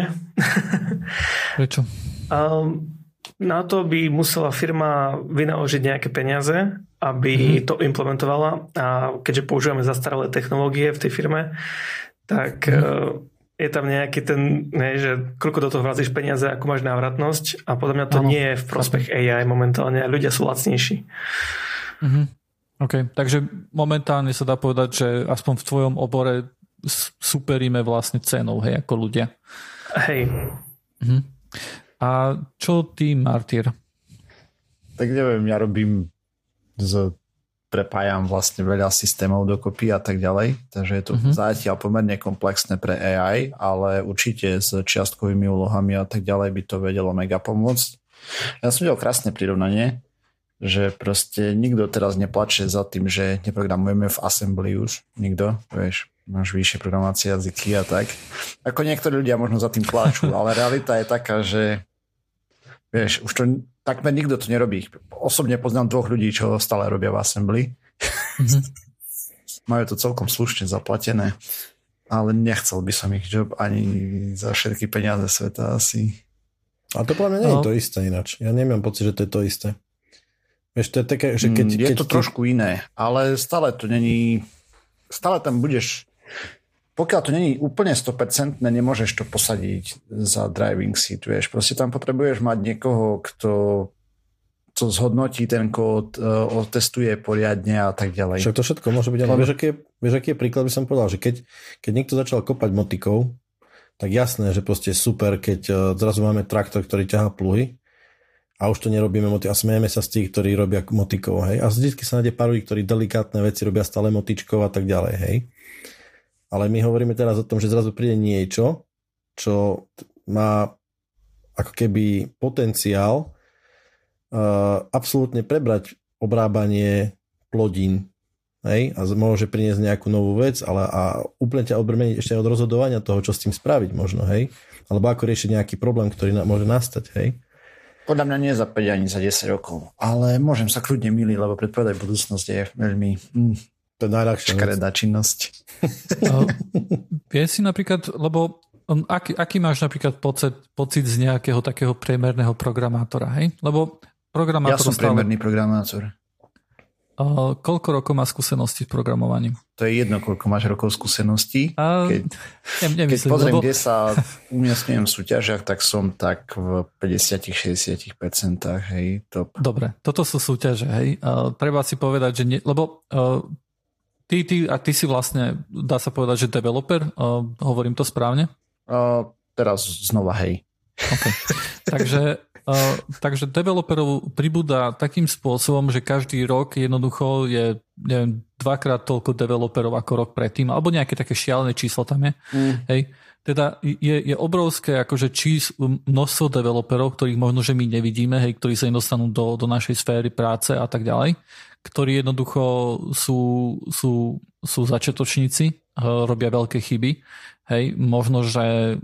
Prečo? Um, na to by musela firma vynaložiť nejaké peniaze, aby mm-hmm. to implementovala a keďže používame zastaralé technológie v tej firme, tak mm-hmm. je tam nejaký ten, ne, že koľko do toho vrazíš peniaze, ako máš návratnosť a podľa mňa to ano. nie je v prospech AI momentálne a ľudia sú lacnejší. Mm-hmm. OK, takže momentálne sa dá povedať, že aspoň v tvojom obore superíme vlastne cenou, hej, ako ľudia. Hej. Mm-hmm. A čo ty, Martyr? Tak neviem, ja robím z prepájam vlastne veľa systémov dokopy a tak ďalej, takže je to mm-hmm. zatiaľ pomerne komplexné pre AI, ale určite s čiastkovými úlohami a tak ďalej by to vedelo mega pomôcť. Ja som videl krásne prirovnanie, že proste nikto teraz neplače za tým, že neprogramujeme v Assembly už, nikto, vieš, máš vyššie programovacie jazyky a tak. Ako niektorí ľudia možno za tým plačú, ale realita je taká, že vieš, už to takmer nikto to nerobí. Osobne poznám dvoch ľudí, čo stále robia v Assembly. Mm-hmm. Majú to celkom slušne zaplatené, ale nechcel by som ich job ani za všetky peniaze sveta asi. A to podľa mňa nie no. je to isté ináč. Ja nemám pocit, že to je to isté. Vieš, to je také, že keď... Mm, je keď, to keď... trošku iné, ale stále to není... Stále tam budeš pokiaľ to není úplne 100%, nemôžeš to posadiť za driving seat, vieš. Proste tam potrebuješ mať niekoho, kto to zhodnotí ten kód, e, otestuje poriadne a tak ďalej. Však to všetko môže byť, ale vieš, aký, vieš, aký je príklad, by som povedal, že keď, keď niekto začal kopať motikou, tak jasné, že proste super, keď e, zrazu máme traktor, ktorý ťahá pluhy a už to nerobíme motikou a smejeme sa z tých, ktorí robia motikou, hej. A vždy sa nájde pár ľudí, ktorí delikátne veci robia stále motičkou a tak ďalej, hej. Ale my hovoríme teraz o tom, že zrazu príde niečo, čo má ako keby potenciál uh, absolútne prebrať obrábanie plodín hej, a môže priniesť nejakú novú vec, ale a úplne ťa odbrmeniť ešte od rozhodovania toho, čo s tým spraviť možno, hej, alebo ako riešiť nejaký problém, ktorý na, môže nastať, hej. Podľa mňa nie za 5 ani za 10 rokov, ale môžem sa kľudne miliť, lebo predpovedať budúcnosť je veľmi mm, to je najľahšia škaredá činnosť. Vie si napríklad, lebo um, aký, aký máš napríklad pocit, pocit z nejakého takého priemerného programátora, hej? Lebo programátor... Ja som stále... priemerný programátor. Uh, koľko rokov má skúsenosti s programovaním? To je jedno, koľko máš rokov skúseností. Uh, keď, ne, keď pozriem, lebo... kde sa umiestňujem v súťažiach, tak som tak v 50-60%, hej. Top. Dobre, toto sú súťaže, hej. Uh, treba si povedať, že nie, lebo uh, Ty, ty, a ty si vlastne, dá sa povedať, že developer, uh, hovorím to správne? Uh, teraz znova hej. Okay. takže, uh, takže developerov pribúda takým spôsobom, že každý rok jednoducho je neviem, dvakrát toľko developerov ako rok predtým, alebo nejaké také šialené číslo tam je. Mm. Hej. Teda je, je obrovské akože čís, množstvo developerov, ktorých možno, že my nevidíme, hej, ktorí sa dostanú do, do našej sféry práce a tak ďalej ktorí jednoducho sú, sú, sú začiatočníci, eh, robia veľké chyby. Hej, možno, že,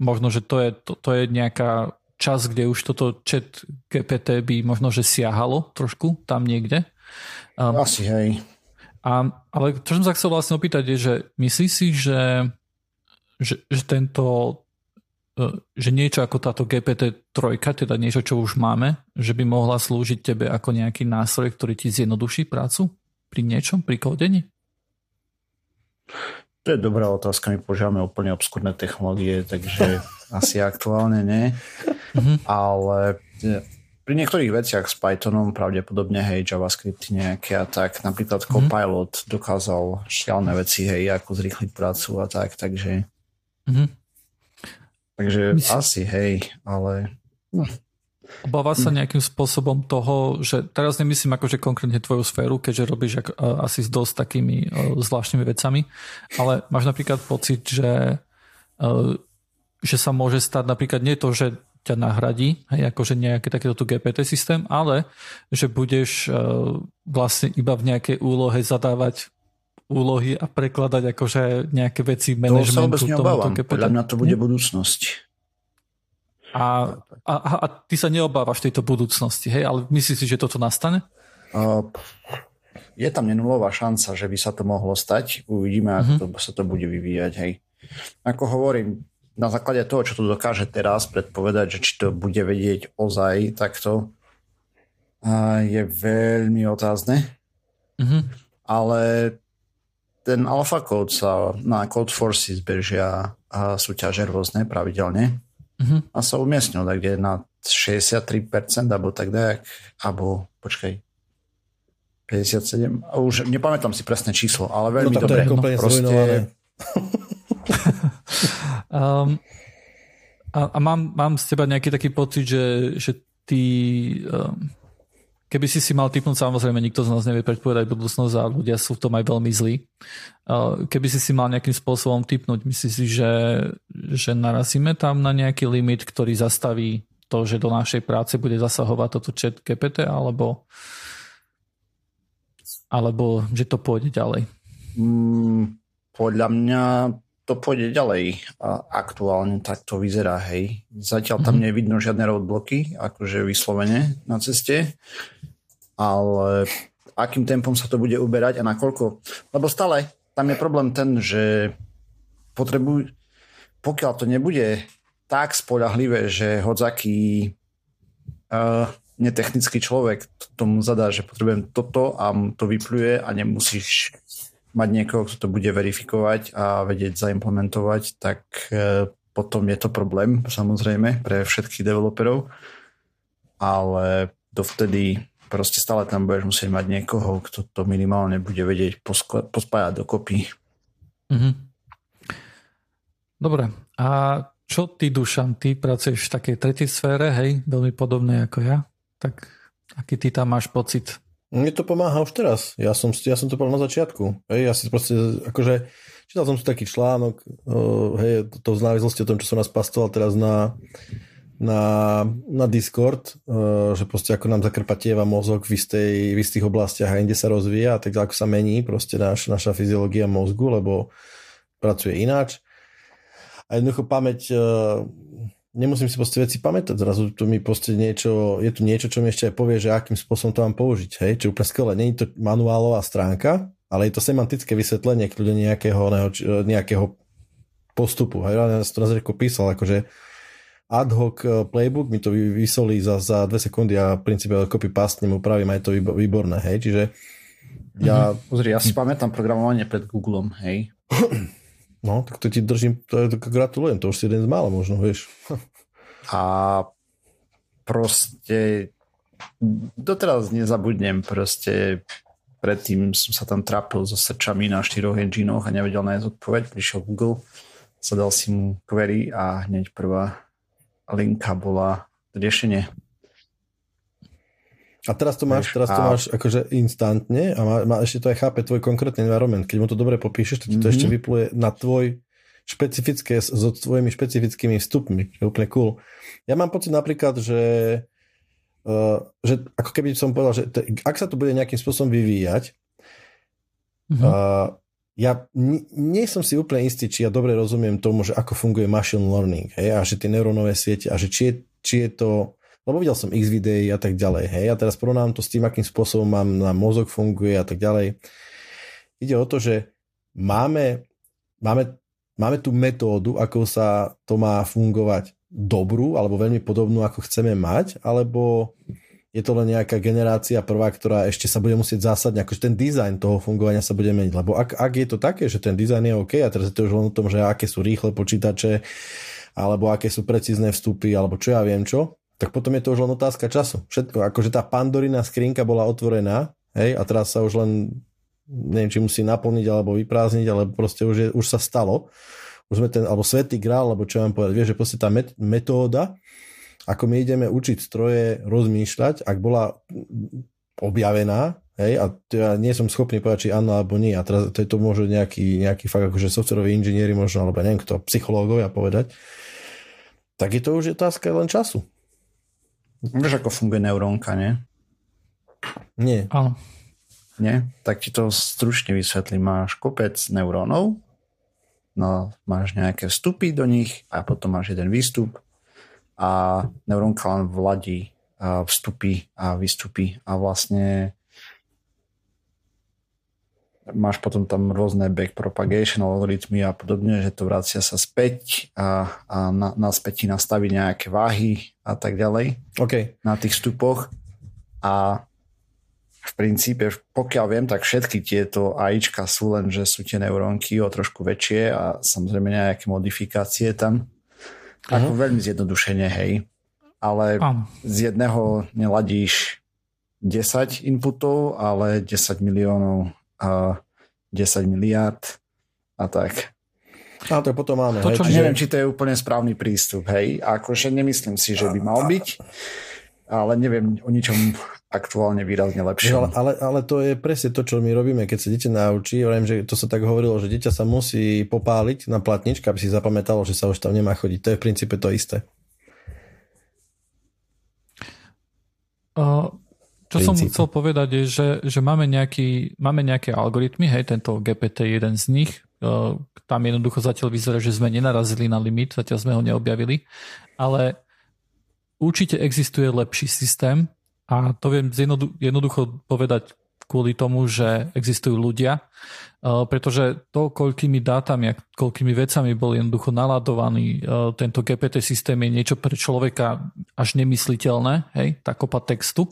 možno, že to, je, to, to je nejaká čas, kde už toto chat GPT by možno, že siahalo trošku tam niekde. Um, Asi, hej. A, ale čo som sa chcel vlastne opýtať je, že myslíš si, že, že, že tento E, že niečo ako táto GPT-3, teda niečo, čo už máme, že by mohla slúžiť tebe ako nejaký nástroj, ktorý ti zjednoduší prácu pri niečom, pri kódení? To je dobrá otázka, my používame úplne obskúrne technológie, takže asi aktuálne nie. Mm-hmm. Ale e, pri niektorých veciach s Pythonom pravdepodobne, hej, JavaScript nejaké a tak, napríklad mm-hmm. Copilot dokázal šialné veci, hej, ako zrýchliť prácu a tak, takže mm-hmm. Takže Myslím... asi, hej, ale... No. Obáva sa nejakým spôsobom toho, že teraz nemyslím akože konkrétne tvoju sféru, keďže robíš ak, asi s dosť takými zvláštnymi vecami, ale máš napríklad pocit, že, že sa môže stať napríklad nie to, že ťa nahradí, hej, akože nejaký takýto tu GPT systém, ale že budeš vlastne iba v nejakej úlohe zadávať úlohy a prekladať akože nejaké veci manažmentu. To sa vôbec neobávam. Podľa mňa to bude budúcnosť. A, a, a ty sa neobávaš tejto budúcnosti, hej? Ale myslíš si, že toto nastane? Uh, je tam nenulová šanca, že by sa to mohlo stať. Uvidíme, ako uh-huh. to, sa to bude vyvíjať, hej. Ako hovorím, na základe toho, čo to dokáže teraz predpovedať, že či to bude vedieť ozaj takto, uh, je veľmi otázne. Uh-huh. Ale ten alpha code sa na Code Forces bežia a súťaže rôzne pravidelne uh-huh. a sa umiestnil tak kde na 63% alebo tak dajak, alebo počkaj, 57, a už nepamätám si presné číslo, ale veľmi no, dobre. To je no, proste... um, a, a mám, mám z teba nejaký taký pocit, že, že ty um, Keby si si mal typnúť, samozrejme nikto z nás nevie predpovedať budúcnosť a ľudia sú v tom aj veľmi zlí. Keby si si mal nejakým spôsobom typnúť, myslíš si, že, že narazíme tam na nejaký limit, ktorý zastaví to, že do našej práce bude zasahovať toto chat GPT, alebo, alebo že to pôjde ďalej? Mm, podľa mňa to pôjde ďalej. A aktuálne tak to vyzerá, hej. Zatiaľ tam mm-hmm. nevidno žiadne roadbloky, akože vyslovene na ceste ale akým tempom sa to bude uberať a nakoľko. Lebo stále tam je problém ten, že potrebujú, pokiaľ to nebude tak spolahlivé, že hodzaký uh, netechnický človek tomu zadá, že potrebujem toto a to vypluje a nemusíš mať niekoho, kto to bude verifikovať a vedieť zaimplementovať, tak uh, potom je to problém, samozrejme, pre všetkých developerov, ale dovtedy proste stále tam budeš musieť mať niekoho, kto to minimálne bude vedieť poskla- pospájať dokopy. Mm-hmm. Dobre, a čo ty, Dušan, ty pracuješ v takej tretej sfére, hej, veľmi podobnej ako ja, tak aký ty tam máš pocit? Mne to pomáha už teraz. Ja som, ja som to povedal na začiatku. Hej, ja si proste, akože, čítal som tu taký článok, uh, hej, to, to v návislosti o tom, čo som nás pastoval teraz na na, na Discord, uh, že proste ako nám zakrpatieva mozog v, istej, v istých oblastiach a inde sa rozvíja a tak ako sa mení proste naš, naša fyziológia mozgu, lebo pracuje ináč. A jednoducho pamäť, uh, nemusím si proste veci pamätať, zrazu tu mi proste niečo, je tu niečo, čo mi ešte aj povie, že akým spôsobom to mám použiť, hej, čo je úplne skvelé. Není to manuálová stránka, ale je to semantické vysvetlenie kľude nejakého, nejakého postupu. Hej, ja som to na písal, akože ad hoc eh, playbook, mi to vysolí za, za dve sekundy a v princípe copy pastnem upravím a je to výborné, hej, čiže ja... Mm-hmm. Pozri, ja si pamätám programovanie pred Googlem, hej. No, tak to ti držím, to to gratulujem, to už si jeden z mála možno, vieš. A proste doteraz nezabudnem, proste predtým som sa tam trápil so sečami na štyroch enginoch a nevedel nájsť odpoveď, prišiel Google, zadal si mu query a hneď prvá linka bola riešenie. A teraz to máš, teraz to máš akože instantne a má, má, ešte to aj chápe tvoj konkrétny environment. Keď mu to dobre popíšeš, tak ti to mm-hmm. ešte vypluje na tvoj špecifické, so tvojimi špecifickými vstupmi. Je úplne cool. Ja mám pocit napríklad, že, uh, že ako keby som povedal, že t- ak sa to bude nejakým spôsobom vyvíjať, mm-hmm. uh, ja n- nie som si úplne istý, či ja dobre rozumiem tomu, že ako funguje machine learning hej, a že tie neurónové siete a že či je, či je to lebo videl som x videí a tak ďalej, hej, a teraz porovnám to s tým, akým spôsobom mám na mozog funguje a tak ďalej. Ide o to, že máme, máme, máme tú metódu, ako sa to má fungovať dobrú, alebo veľmi podobnú, ako chceme mať, alebo je to len nejaká generácia prvá, ktorá ešte sa bude musieť zásadne, akože ten dizajn toho fungovania sa bude meniť. Lebo ak, ak je to také, že ten dizajn je OK a teraz je to už len o tom, že aké sú rýchle počítače, alebo aké sú precízne vstupy, alebo čo ja viem čo, tak potom je to už len otázka času. Všetko, akože tá pandorina skrinka bola otvorená, hej, a teraz sa už len neviem, či musí naplniť alebo vyprázdniť, alebo proste už, je, už sa stalo. Už sme ten, alebo svetý grál, alebo čo vám povedať, vieš, že proste tá met, metóda, ako my ideme učiť stroje rozmýšľať, ak bola objavená, hej, a to ja nie som schopný povedať, či áno alebo nie, a teraz to, je to môže nejaký, nejaký fakt akože softwaroví inžinieri možno, alebo neviem kto, psychológovia povedať, tak je to už otázka len času. Vieš, ako funguje neurónka, nie? Nie. Áno. Nie? Tak ti to stručne vysvetlím. Máš kopec neurónov, no máš nejaké vstupy do nich a potom máš jeden výstup a neurónka len vladí vstupy a výstupy a vlastne máš potom tam rôzne back propagation algoritmy a podobne, že to vracia sa späť a, a na, na späti nastaví nejaké váhy a tak ďalej okay. na tých vstupoch a v princípe, pokiaľ viem, tak všetky tieto AIčka sú len, že sú tie neurónky o trošku väčšie a samozrejme nejaké modifikácie tam. Uh-huh. Ako veľmi zjednodušene, hej. Ale uh-huh. z jedného neladíš 10 inputov, ale 10 miliónov a 10 miliard a tak. A to potom máme. To, čo hej, neviem, či to je úplne správny prístup, hej. A akože nemyslím si, že by mal byť, ale neviem o ničom aktuálne výrazne lepšie. Ale, ale, ale to je presne to, čo my robíme, keď sa dieťa naučí. Viem, že to sa tak hovorilo, že dieťa sa musí popáliť na platnička, aby si zapamätalo, že sa už tam nemá chodiť. To je v princípe to isté. Uh, čo som chcel povedať je, že, že máme, nejaký, máme nejaké algoritmy, hej, tento GPT je jeden z nich. Tam jednoducho zatiaľ vyzerá, že sme nenarazili na limit, zatiaľ sme ho neobjavili, ale určite existuje lepší systém a to viem jednoducho povedať kvôli tomu, že existujú ľudia, pretože to, koľkými dátami a koľkými vecami bol jednoducho naladovaný tento GPT systém je niečo pre človeka až nemysliteľné, hej, tá kopa textu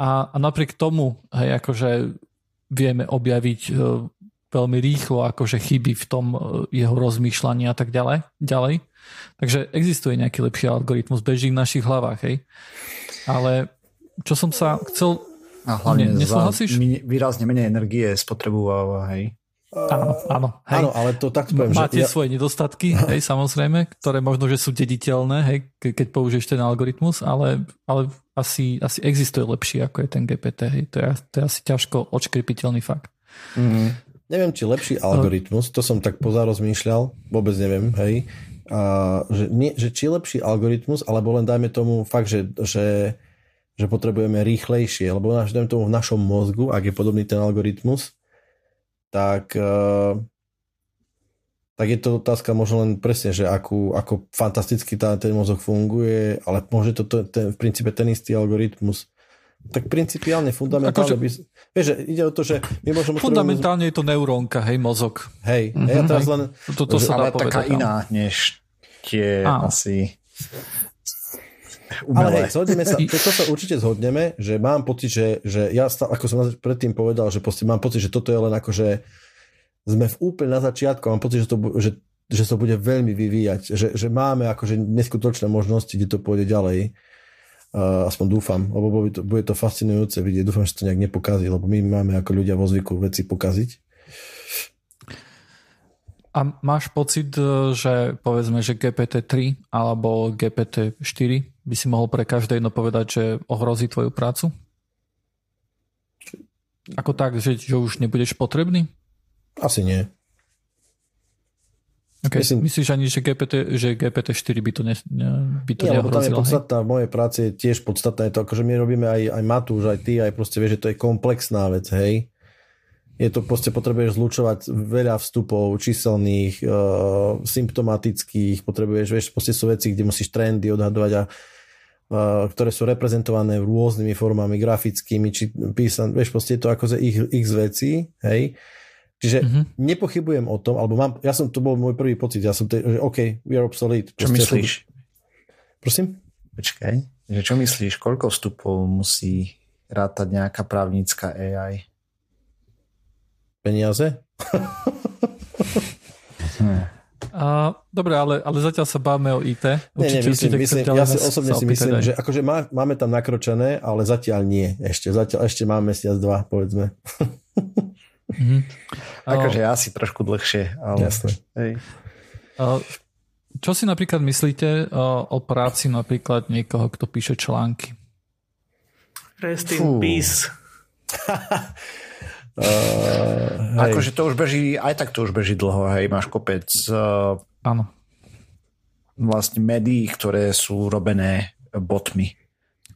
a, a napriek tomu, hej, akože vieme objaviť e, veľmi rýchlo akože chyby v tom e, jeho rozmýšľaní a tak ďalej. ďalej. Takže existuje nejaký lepší algoritmus, beží v našich hlavách, hej. Ale čo som sa chcel... A hlavne ne, nesúhlasíš? výrazne menej energie spotrebúva, hej. Áno, áno. Hej. Áno, ale to tak poviem, Máte že svoje nedostatky, hej, samozrejme, ktoré možno, že sú dediteľné, hej, keď použiješ ten algoritmus, ale, ale asi, asi existuje lepší, ako je ten GPT, hej. To je, to je asi ťažko odškripiteľný fakt. Mm-hmm. Neviem, či lepší algoritmus, to som tak pozarozmýšľal, vôbec neviem, hej, a, že, nie, že či lepší algoritmus, alebo len dajme tomu fakt, že, že, že potrebujeme rýchlejšie, lebo dajme tomu v našom mozgu, ak je podobný ten algoritmus, tak, eh, tak je to otázka možno len presne, že akú, ako fantasticky tá, ten mozog funguje, ale môže to ten, v princípe ten istý algoritmus tak principiálne, fundamentálne akože, by... Vieš, že ide o to, že my môžeme... Fundamentálne je to neurónka, hej, mozog. Hej, mm-hmm. ja teraz len... To, to sa ale dá povedať, taká iná, než tie Á. asi umelé. Ale hej, zhodneme sa, to, to sa určite zhodneme, že mám pocit, že, že ja stále, ako som predtým povedal, že mám pocit, že toto je len ako, že sme v úplne na začiatku, mám pocit, že to, že, že to bude veľmi vyvíjať, že, že máme akože neskutočné možnosti, kde to pôjde ďalej. Uh, aspoň dúfam, lebo bude to, bude to fascinujúce vidieť. Dúfam, že to nejak nepokazí, lebo my máme ako ľudia vo zvyku veci pokaziť. A máš pocit, e, že povedzme, že GPT-3 alebo GPT-4 by si mohol pre každé jedno povedať, že ohrozí tvoju prácu? Ako tak, že, že už nebudeš potrebný? Asi nie. Okay. Myslím, Myslíš ani, že, GPT, že GPT-4 by to, ne, by to Nie, lebo tam je podstatná, v mojej práci je tiež podstatné je to, akože my robíme aj, aj Matúš, aj ty, aj proste vieš, že to je komplexná vec, hej je to proste potrebuješ zlučovať veľa vstupov číselných, e, symptomatických, potrebuješ, vieš, proste sú veci, kde musíš trendy odhadovať a ktoré sú reprezentované rôznymi formami, grafickými, či písan, vieš, proste je to akože ich, ich veci, hej. Čiže mm-hmm. nepochybujem o tom, alebo mám, ja som, to bol môj prvý pocit, ja som, te, že OK, we are obsolete. Čo myslíš? Prosím? Počkaj, že čo myslíš, koľko vstupov musí rátať nejaká právnická AI? peniaze? A, dobre, ale, ale zatiaľ sa báme o IT. Určite, nie, nie, myslím, myslím, ja si osobne si myslím, aj. že akože má, máme tam nakročené, ale zatiaľ nie ešte. Zatiaľ ešte máme mesiac, dva, povedzme. Mm-hmm. akože ja si trošku dlhšie, ale... Jasne. Hej. Čo si napríklad myslíte o, o práci napríklad niekoho, kto píše články? Rest in peace. uh, akože to už beží, aj tak to už beží dlho, hej, máš kopec uh, Áno. vlastne médií, ktoré sú robené botmi.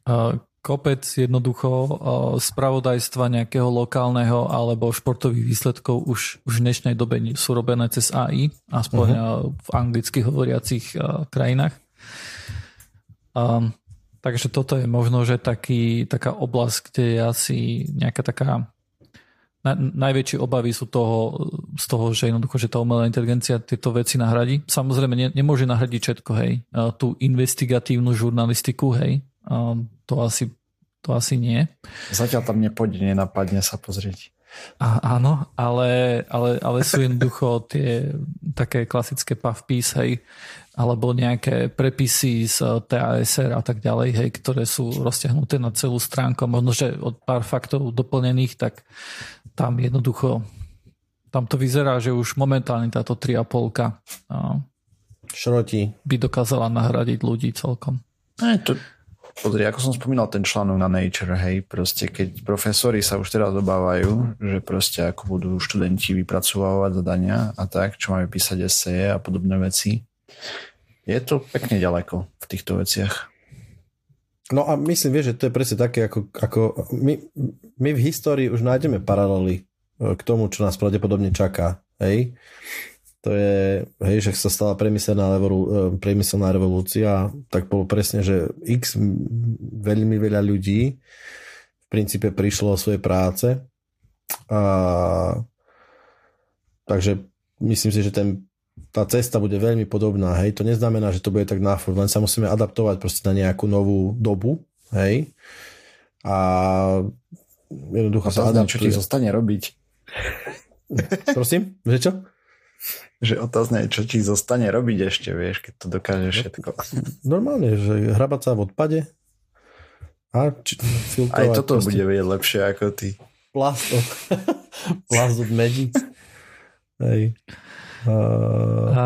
Uh, kopec jednoducho spravodajstva nejakého lokálneho alebo športových výsledkov už, už v dnešnej dobe sú robené cez AI, aspoň uh-huh. v anglicky hovoriacich krajinách. Um, takže toto je možno, že taký, taká oblasť, kde je asi nejaká taká na, najväčšie obavy sú toho, z toho, že jednoducho, že tá umelá inteligencia tieto veci nahradí. Samozrejme, ne, nemôže nahradiť všetko, hej. Tú investigatívnu žurnalistiku, hej, to asi, to asi nie. Zatiaľ tam nepôjde, nenapadne sa pozrieť. A, áno, ale, ale, ale sú jednoducho tie také klasické puff piece, hej, alebo nejaké prepisy z TASR a tak ďalej, hej, ktoré sú rozťahnuté na celú stránku. Možno, že od pár faktov doplnených, tak tam jednoducho tam to vyzerá, že už momentálne táto 3,5 Šroti. by dokázala nahradiť ľudí celkom. Aj, to, Pozri, ako som spomínal ten článok na Nature, hej, proste keď profesori sa už teraz obávajú, že proste ako budú študenti vypracovávať zadania a tak, čo máme písať eseje a podobné veci, je to pekne ďaleko v týchto veciach. No a myslím, vieš, že to je presne také, ako, ako my, my v histórii už nájdeme paralely e, k tomu, čo nás pravdepodobne čaká. Hej? To je, hej, že sa stala priemyselná, e, priemyselná revolúcia, tak bolo presne, že x veľmi veľa ľudí v princípe prišlo o svoje práce a takže myslím si, že ten, tá cesta bude veľmi podobná, hej, to neznamená, že to bude tak na len sa musíme adaptovať proste na nejakú novú dobu, hej, a jednoducho a sa adaptuje. čo ti zostane robiť. Prosím, že čo? Že otázne je, čo ti zostane robiť ešte, vieš, keď to dokáže no, všetko. Normálne, že hrabať sa v odpade a či, Aj toto proste. bude vedieť lepšie ako ty. Plast od, plast od medí. Hej. Uh... A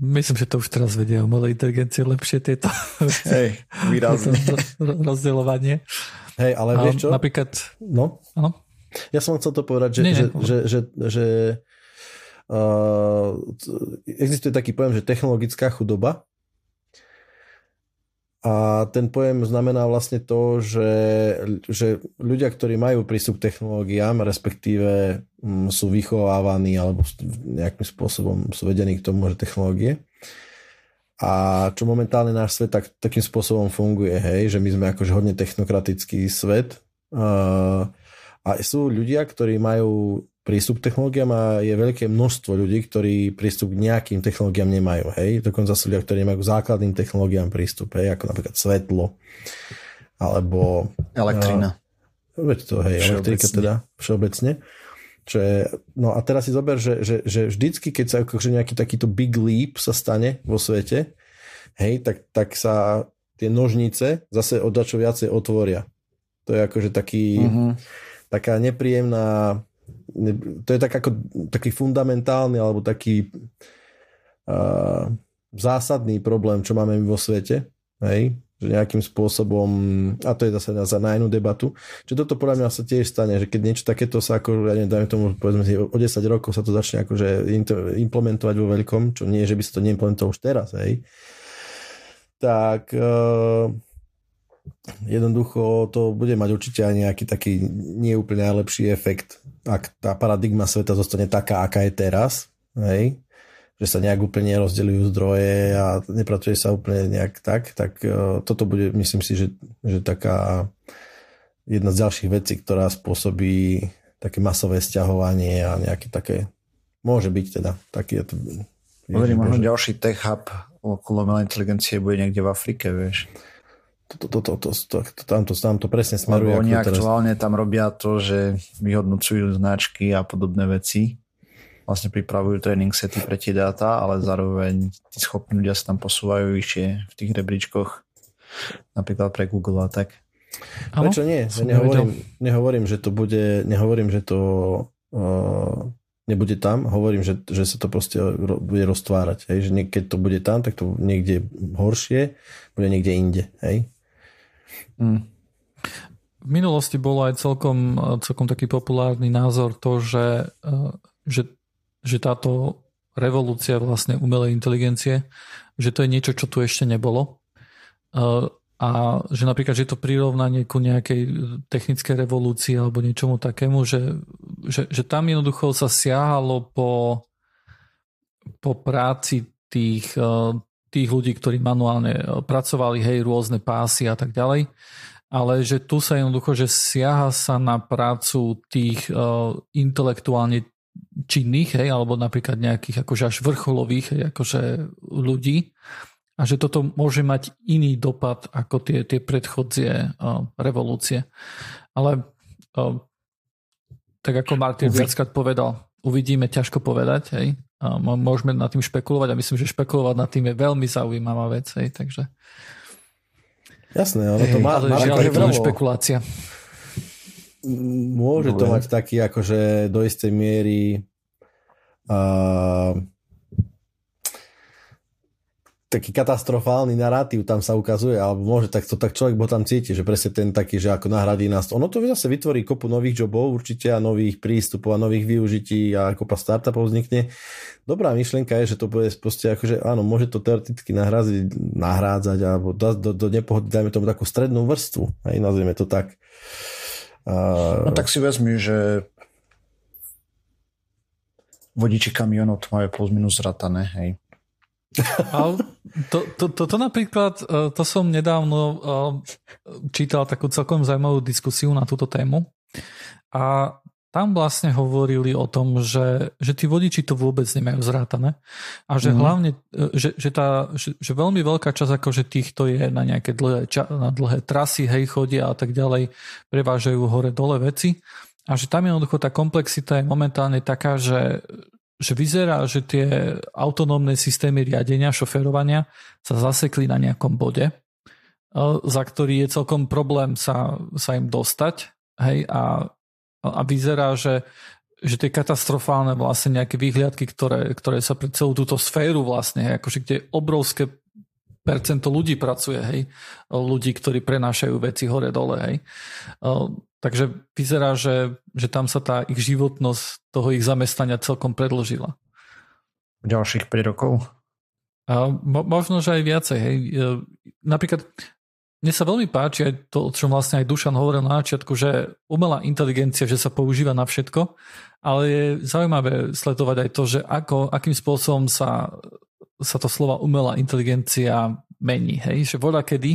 myslím, že to už teraz vedia umelé inteligencie lepšie tieto Hej, výrazne. rozdeľovanie. Hej, ale vieš čo? Napríklad... No? Áno? Ja som chcel to povedať, že, nie, že, nie. že, že, že existuje taký pojem, že technologická chudoba. A ten pojem znamená vlastne to, že, že ľudia, ktorí majú prístup k technológiám, respektíve um, sú vychovávaní alebo nejakým spôsobom sú vedení k tomu, že technológie. A čo momentálne náš svet tak, takým spôsobom funguje, hej, že my sme akože hodne technokratický svet. Uh, a sú ľudia, ktorí majú prístup k technológiám a je veľké množstvo ľudí, ktorí prístup k nejakým technológiám nemajú. Hej? Dokonca sú ľudia, ktorí nemajú k základným technológiám prístup, hej? ako napríklad svetlo, alebo... Elektrina. Veď to, hej, elektrika teda, všeobecne. Čo je, no a teraz si zober, že, že, že vždycky, keď sa akože nejaký takýto big leap sa stane vo svete, hej, tak, tak sa tie nožnice zase oddačo viacej otvoria. To je akože taký, uh-huh. taká nepríjemná to je tak ako taký fundamentálny alebo taký uh, zásadný problém, čo máme vo svete, hej? že nejakým spôsobom, a to je zase na, na inú debatu, že toto podľa mňa sa tiež stane, že keď niečo takéto sa ako, ja neviem, tomu, povedzme si, o 10 rokov sa to začne akože implementovať vo veľkom, čo nie, že by sa to neimplementovalo už teraz, hej, tak uh, jednoducho to bude mať určite aj nejaký taký neúplne najlepší efekt, ak tá paradigma sveta zostane taká, aká je teraz, hej, že sa nejak úplne rozdeľujú zdroje a nepracuje sa úplne nejak tak, tak uh, toto bude, myslím si, že, že taká jedna z ďalších vecí, ktorá spôsobí také masové stiahovanie a nejaké také, môže byť teda taký. Hovorím, možno ďalší tech hub okolo umelej inteligencie bude niekde v Afrike, vieš to, to, to, to, to, to, tam, to, tam to presne smeruje. Lebo oni aktuálne teraz... tam robia to, že vyhodnocujú značky a podobné veci. Vlastne pripravujú tréning sety pre tie dáta, ale zároveň tí schopní ľudia sa tam posúvajú vyššie v tých rebríčkoch. Napríklad pre Google a tak. Prečo nie? Ja nehovorím, nehovorím, že to bude, nehovorím, že to uh, nebude tam, hovorím, že, že sa to proste bude roztvárať. Hej? Že keď to bude tam, tak to niekde horšie, bude niekde inde. Hej? Mm. V minulosti bolo aj celkom, celkom taký populárny názor to, že, eh, že, že táto revolúcia vlastne umelej inteligencie, že to je niečo, čo tu ešte nebolo. Eh, a že napríklad, že to prirovnanie ku nejakej technickej revolúcii alebo niečomu takému, že, že, že tam jednoducho sa siahalo po, po práci tých, eh, tých ľudí, ktorí manuálne pracovali, hej, rôzne pásy a tak ďalej ale že tu sa jednoducho, že siaha sa na prácu tých uh, intelektuálne činných, hej, alebo napríklad nejakých akože až vrcholových hej, akože ľudí a že toto môže mať iný dopad ako tie, tie predchodzie uh, revolúcie. Ale uh, tak ako Martin viackrát povedal, uvidíme, ťažko povedať, hej. Môžeme nad tým špekulovať a myslím, že špekulovať nad tým je veľmi zaujímavá vec, hej, takže Jasné, ono to má, ale má žiaľ, je veľmi špekulácia. Môže Dobre. to mať taký akože do istej miery uh, taký katastrofálny narratív tam sa ukazuje, alebo môže tak to tak človek bo tam cíti, že presne ten taký, že ako nahradí nás. Ono to zase vytvorí kopu nových jobov určite a nových prístupov a nových využití a kopa startupov vznikne. Dobrá myšlienka je, že to bude proste akože áno, môže to teoreticky nahrádzať, nahrádzať alebo do, do, do nepohody dajme tomu takú strednú vrstvu, hej, nazvime to tak. A... No tak si vezmi, že vodiči kamionov to majú plus minus ratané, hej. Ale to, to, to, to napríklad, e, to som nedávno e, čítal takú celkom zaujímavú diskusiu na túto tému. A tam vlastne hovorili o tom, že, že tí vodiči to vôbec nemajú zrátané. A že mm. hlavne, e, že, že, tá, že, že veľmi veľká časť akože týchto je na nejaké dlhé, na dlhé trasy, hej, chodia a tak ďalej, prevážajú hore-dole veci. A že tam jednoducho tá komplexita je momentálne taká, že, že vyzerá, že tie autonómne systémy riadenia, šoferovania sa zasekli na nejakom bode, e, za ktorý je celkom problém sa, sa im dostať. Hej, a, a vyzerá, že, že tie katastrofálne vlastne nejaké výhliadky, ktoré, ktoré sa pre celú túto sféru vlastne, hej, akože kde obrovské percento ľudí pracuje, hej, ľudí, ktorí prenášajú veci hore-dole, hej. Takže vyzerá, že, že tam sa tá ich životnosť toho ich zamestnania celkom predložila. Ďalších 5 rokov? A mo, možno, že aj viacej, hej. Napríklad mne sa veľmi páči aj to, o čom vlastne aj Dušan hovoril na začiatku, že umelá inteligencia, že sa používa na všetko, ale je zaujímavé sledovať aj to, že ako, akým spôsobom sa sa to slova umelá inteligencia mení. Hej? Že voľa kedy,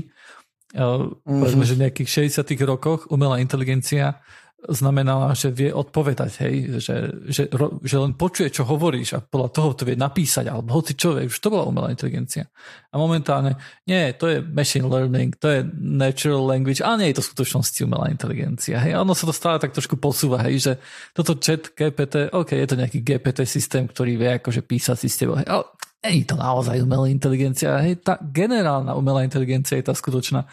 mm-hmm. povedzme, že v nejakých 60 rokoch umelá inteligencia znamenala, že vie odpovedať, hej, že, že, že len počuje, čo hovoríš a podľa toho to vie napísať, alebo hoci čo, už to bola umelá inteligencia. A momentálne, nie, to je machine learning, to je natural language, a nie je to v skutočnosti umelá inteligencia. Hej. A ono sa to stále tak trošku posúva, hej, že toto chat GPT, OK, je to nejaký GPT systém, ktorý vie akože písať si s tebou, hej, ale je to naozaj umelá inteligencia, hej, tá generálna umelá inteligencia je tá skutočná.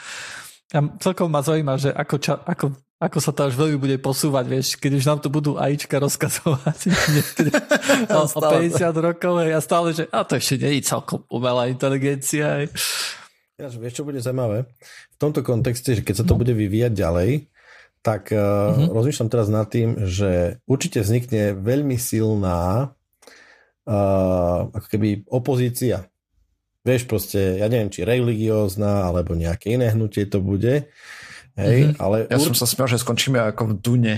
A celkom ma zaujíma, že ako, ča, ako ako sa to až veľmi bude posúvať, vieš, keď už nám to budú AIčka rozkazovať o, o 50 rokov a stále, že a to ešte nie je celkom umelá inteligencia. Ja, že vieš, čo bude zaujímavé? V tomto kontexte, že keď sa to no. bude vyvíjať ďalej, tak uh, mm-hmm. rozmýšľam teraz nad tým, že určite vznikne veľmi silná uh, ako keby opozícia. Vieš, proste, ja neviem, či religiózna, alebo nejaké iné hnutie to bude, Hej, mm-hmm. ale ja ur... som sa smial, že skončíme ako v Dune,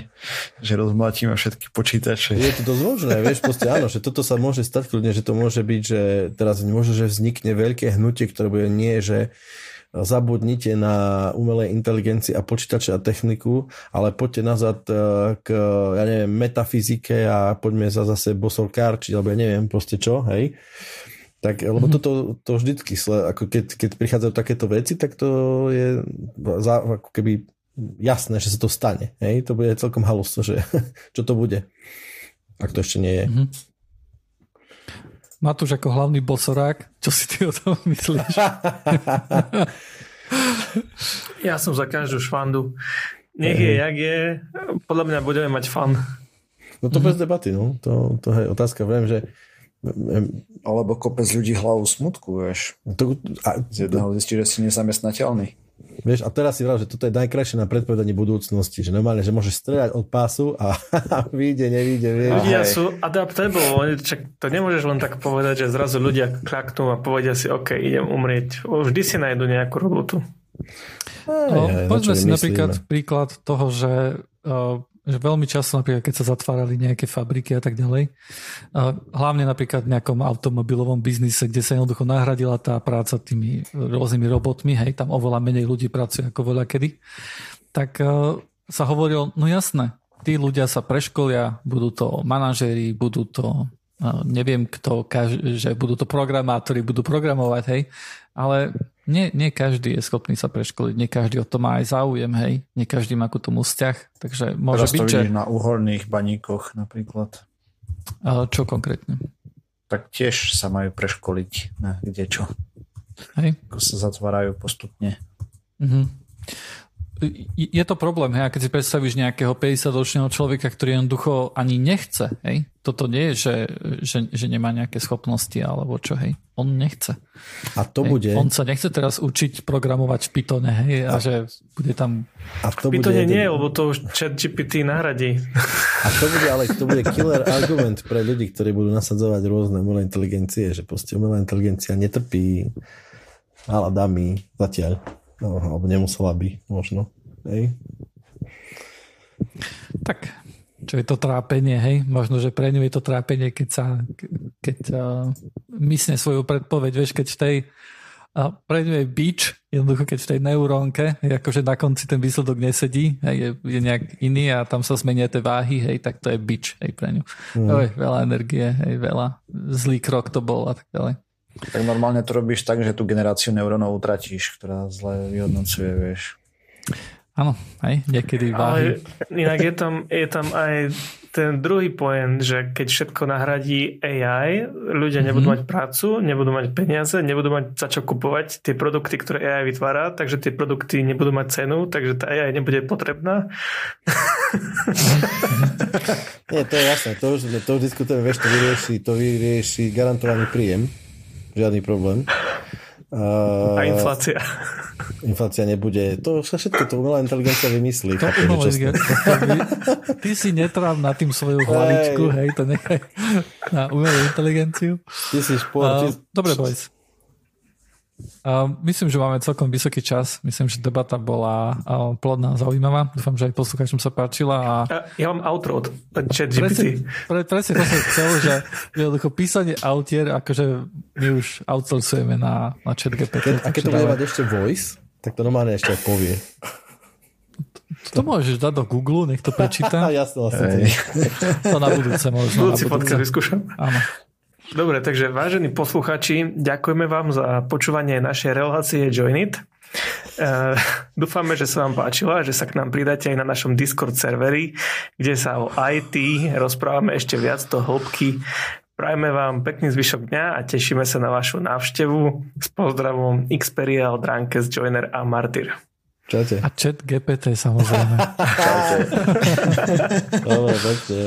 že rozmlatíme všetky počítače. Je to dosť možné, vieš, proste áno, že toto sa môže stať kľudne, že to môže byť, že teraz môže, že vznikne veľké hnutie, ktoré bude nie, že zabudnite na umelej inteligencii a počítače a techniku, ale poďte nazad e, k, ja neviem, metafyzike a poďme sa zase bosolkárčiť, alebo ja neviem proste čo, hej. Tak, lebo mm-hmm. toto to vždycky, ako keď, keď prichádzajú takéto veci, tak to je za, ako keby jasné, že sa to stane. Hej? To bude celkom halústo, že čo to bude. Ak to ešte nie je. Mm-hmm. Matúš ako hlavný bosorák, čo si ty o tom myslíš? ja som za každú švandu. Nech je, jak je. Podľa mňa budeme mať fan. No to mm-hmm. bez debaty, no. To, to je otázka. Viem, že alebo kopec ľudí hlavu smutku, vieš. To, a, z jedného zistí, že si nezamestnateľný. Vieš, a teraz si vrav, že toto je najkrajšie na predpovedanie budúcnosti, že normálne, že môžeš streľať od pásu a vyjde, nevyjde, vieš. Ľudia sú adaptable, čak to nemôžeš len tak povedať, že zrazu ľudia klaknú a povedia si, OK, idem umrieť. Vždy si nájdu nejakú robotu. No, poďme si napríklad príklad toho, že uh, že veľmi často, napríklad keď sa zatvárali nejaké fabriky a tak ďalej, hlavne napríklad v nejakom automobilovom biznise, kde sa jednoducho nahradila tá práca tými rôznymi robotmi, hej, tam oveľa menej ľudí pracuje ako voľa kedy, tak uh, sa hovorilo, no jasné, tí ľudia sa preškolia, budú to manažéri, budú to uh, neviem kto, že budú to programátori, budú programovať, hej, ale nie, nie každý je schopný sa preškoliť, nie každý o to má aj záujem, hej, nie každý má ku tomu vzťah, takže môže Teraz byť, to že... na uholných baníkoch napríklad. Čo konkrétne? Tak tiež sa majú preškoliť na kde čo. Hej. Ako sa zatvárajú postupne. Mhm je to problém, hej, keď si predstavíš nejakého 50-ročného človeka, ktorý jednoducho ani nechce, hej, toto nie je, že, že, že nemá nejaké schopnosti alebo čo, hej, on nechce. A to hej. bude... On sa nechce teraz učiť programovať v Pythone, hej, a, a že bude tam... A to v Pythone bude nie, lebo to už chat GPT nahradí. A to bude, ale to bude killer argument pre ľudí, ktorí budú nasadzovať rôzne umelé inteligencie, že proste umelá inteligencia netrpí náladami zatiaľ. No, alebo nemusela by, možno. Hej. Tak, čo je to trápenie, hej? Možno, že pre ňu je to trápenie, keď sa keď uh, mysne svoju predpoveď, vieš, keď v tej a pre ňu je bič, jednoducho keď v tej neurónke, akože na konci ten výsledok nesedí, hej, je, je nejak iný a tam sa zmenia tie váhy, hej, tak to je bič, hej, pre ňu. Mm. Oj, veľa energie, hej, veľa, zlý krok to bol a tak ďalej. Tak normálne to robíš tak, že tú generáciu neurónov utratíš, ktorá zle vyhodnocuje, vieš. Áno, aj niekedy váhy. Ale inak je tam, je tam aj ten druhý point, že keď všetko nahradí AI, ľudia nebudú mm-hmm. mať prácu, nebudú mať peniaze, nebudú mať za čo kupovať tie produkty, ktoré AI vytvára, takže tie produkty nebudú mať cenu, takže tá AI nebude potrebná. Nie, to je jasné, to už, to už diskutujeme, vieš, to vyrieši, to vyrieši garantovaný príjem žiadny problém. A inflácia. Inflácia nebude. To všetko to umelá inteligencia vymyslí. To umelá Ty si netrám na tým svoju hlavičku, hej, to nechaj na umelú inteligenciu. Ty si šport. Uh, ty... Dobre, boys. Myslím, že máme celkom vysoký čas. Myslím, že debata bola uh, plodná a zaujímavá. Dúfam, že aj poslucháčom sa páčila. A... Ja mám outro od chat GPT. Presne, presne to som chcel, že jednoducho písanie autier, akože my už outsourcujeme na, na chat GPT. a keď to bude mať ešte voice, tak to normálne ešte aj povie. To môžeš dať do Google, nech to prečíta. Jasne, vlastne. To na budúce možno. Budúci podcast vyskúšam. Áno. Dobre, takže vážení posluchači, ďakujeme vám za počúvanie našej relácie Join It. Uh, dúfame, že sa vám páčila, že sa k nám pridáte aj na našom Discord serveri, kde sa o IT rozprávame ešte viac do hĺbky. Prajme vám pekný zvyšok dňa a tešíme sa na vašu návštevu. S pozdravom Xperial, Drankes, Joiner a Martyr. Čaute. A chat GPT samozrejme. Čaute. Dobre, pekne.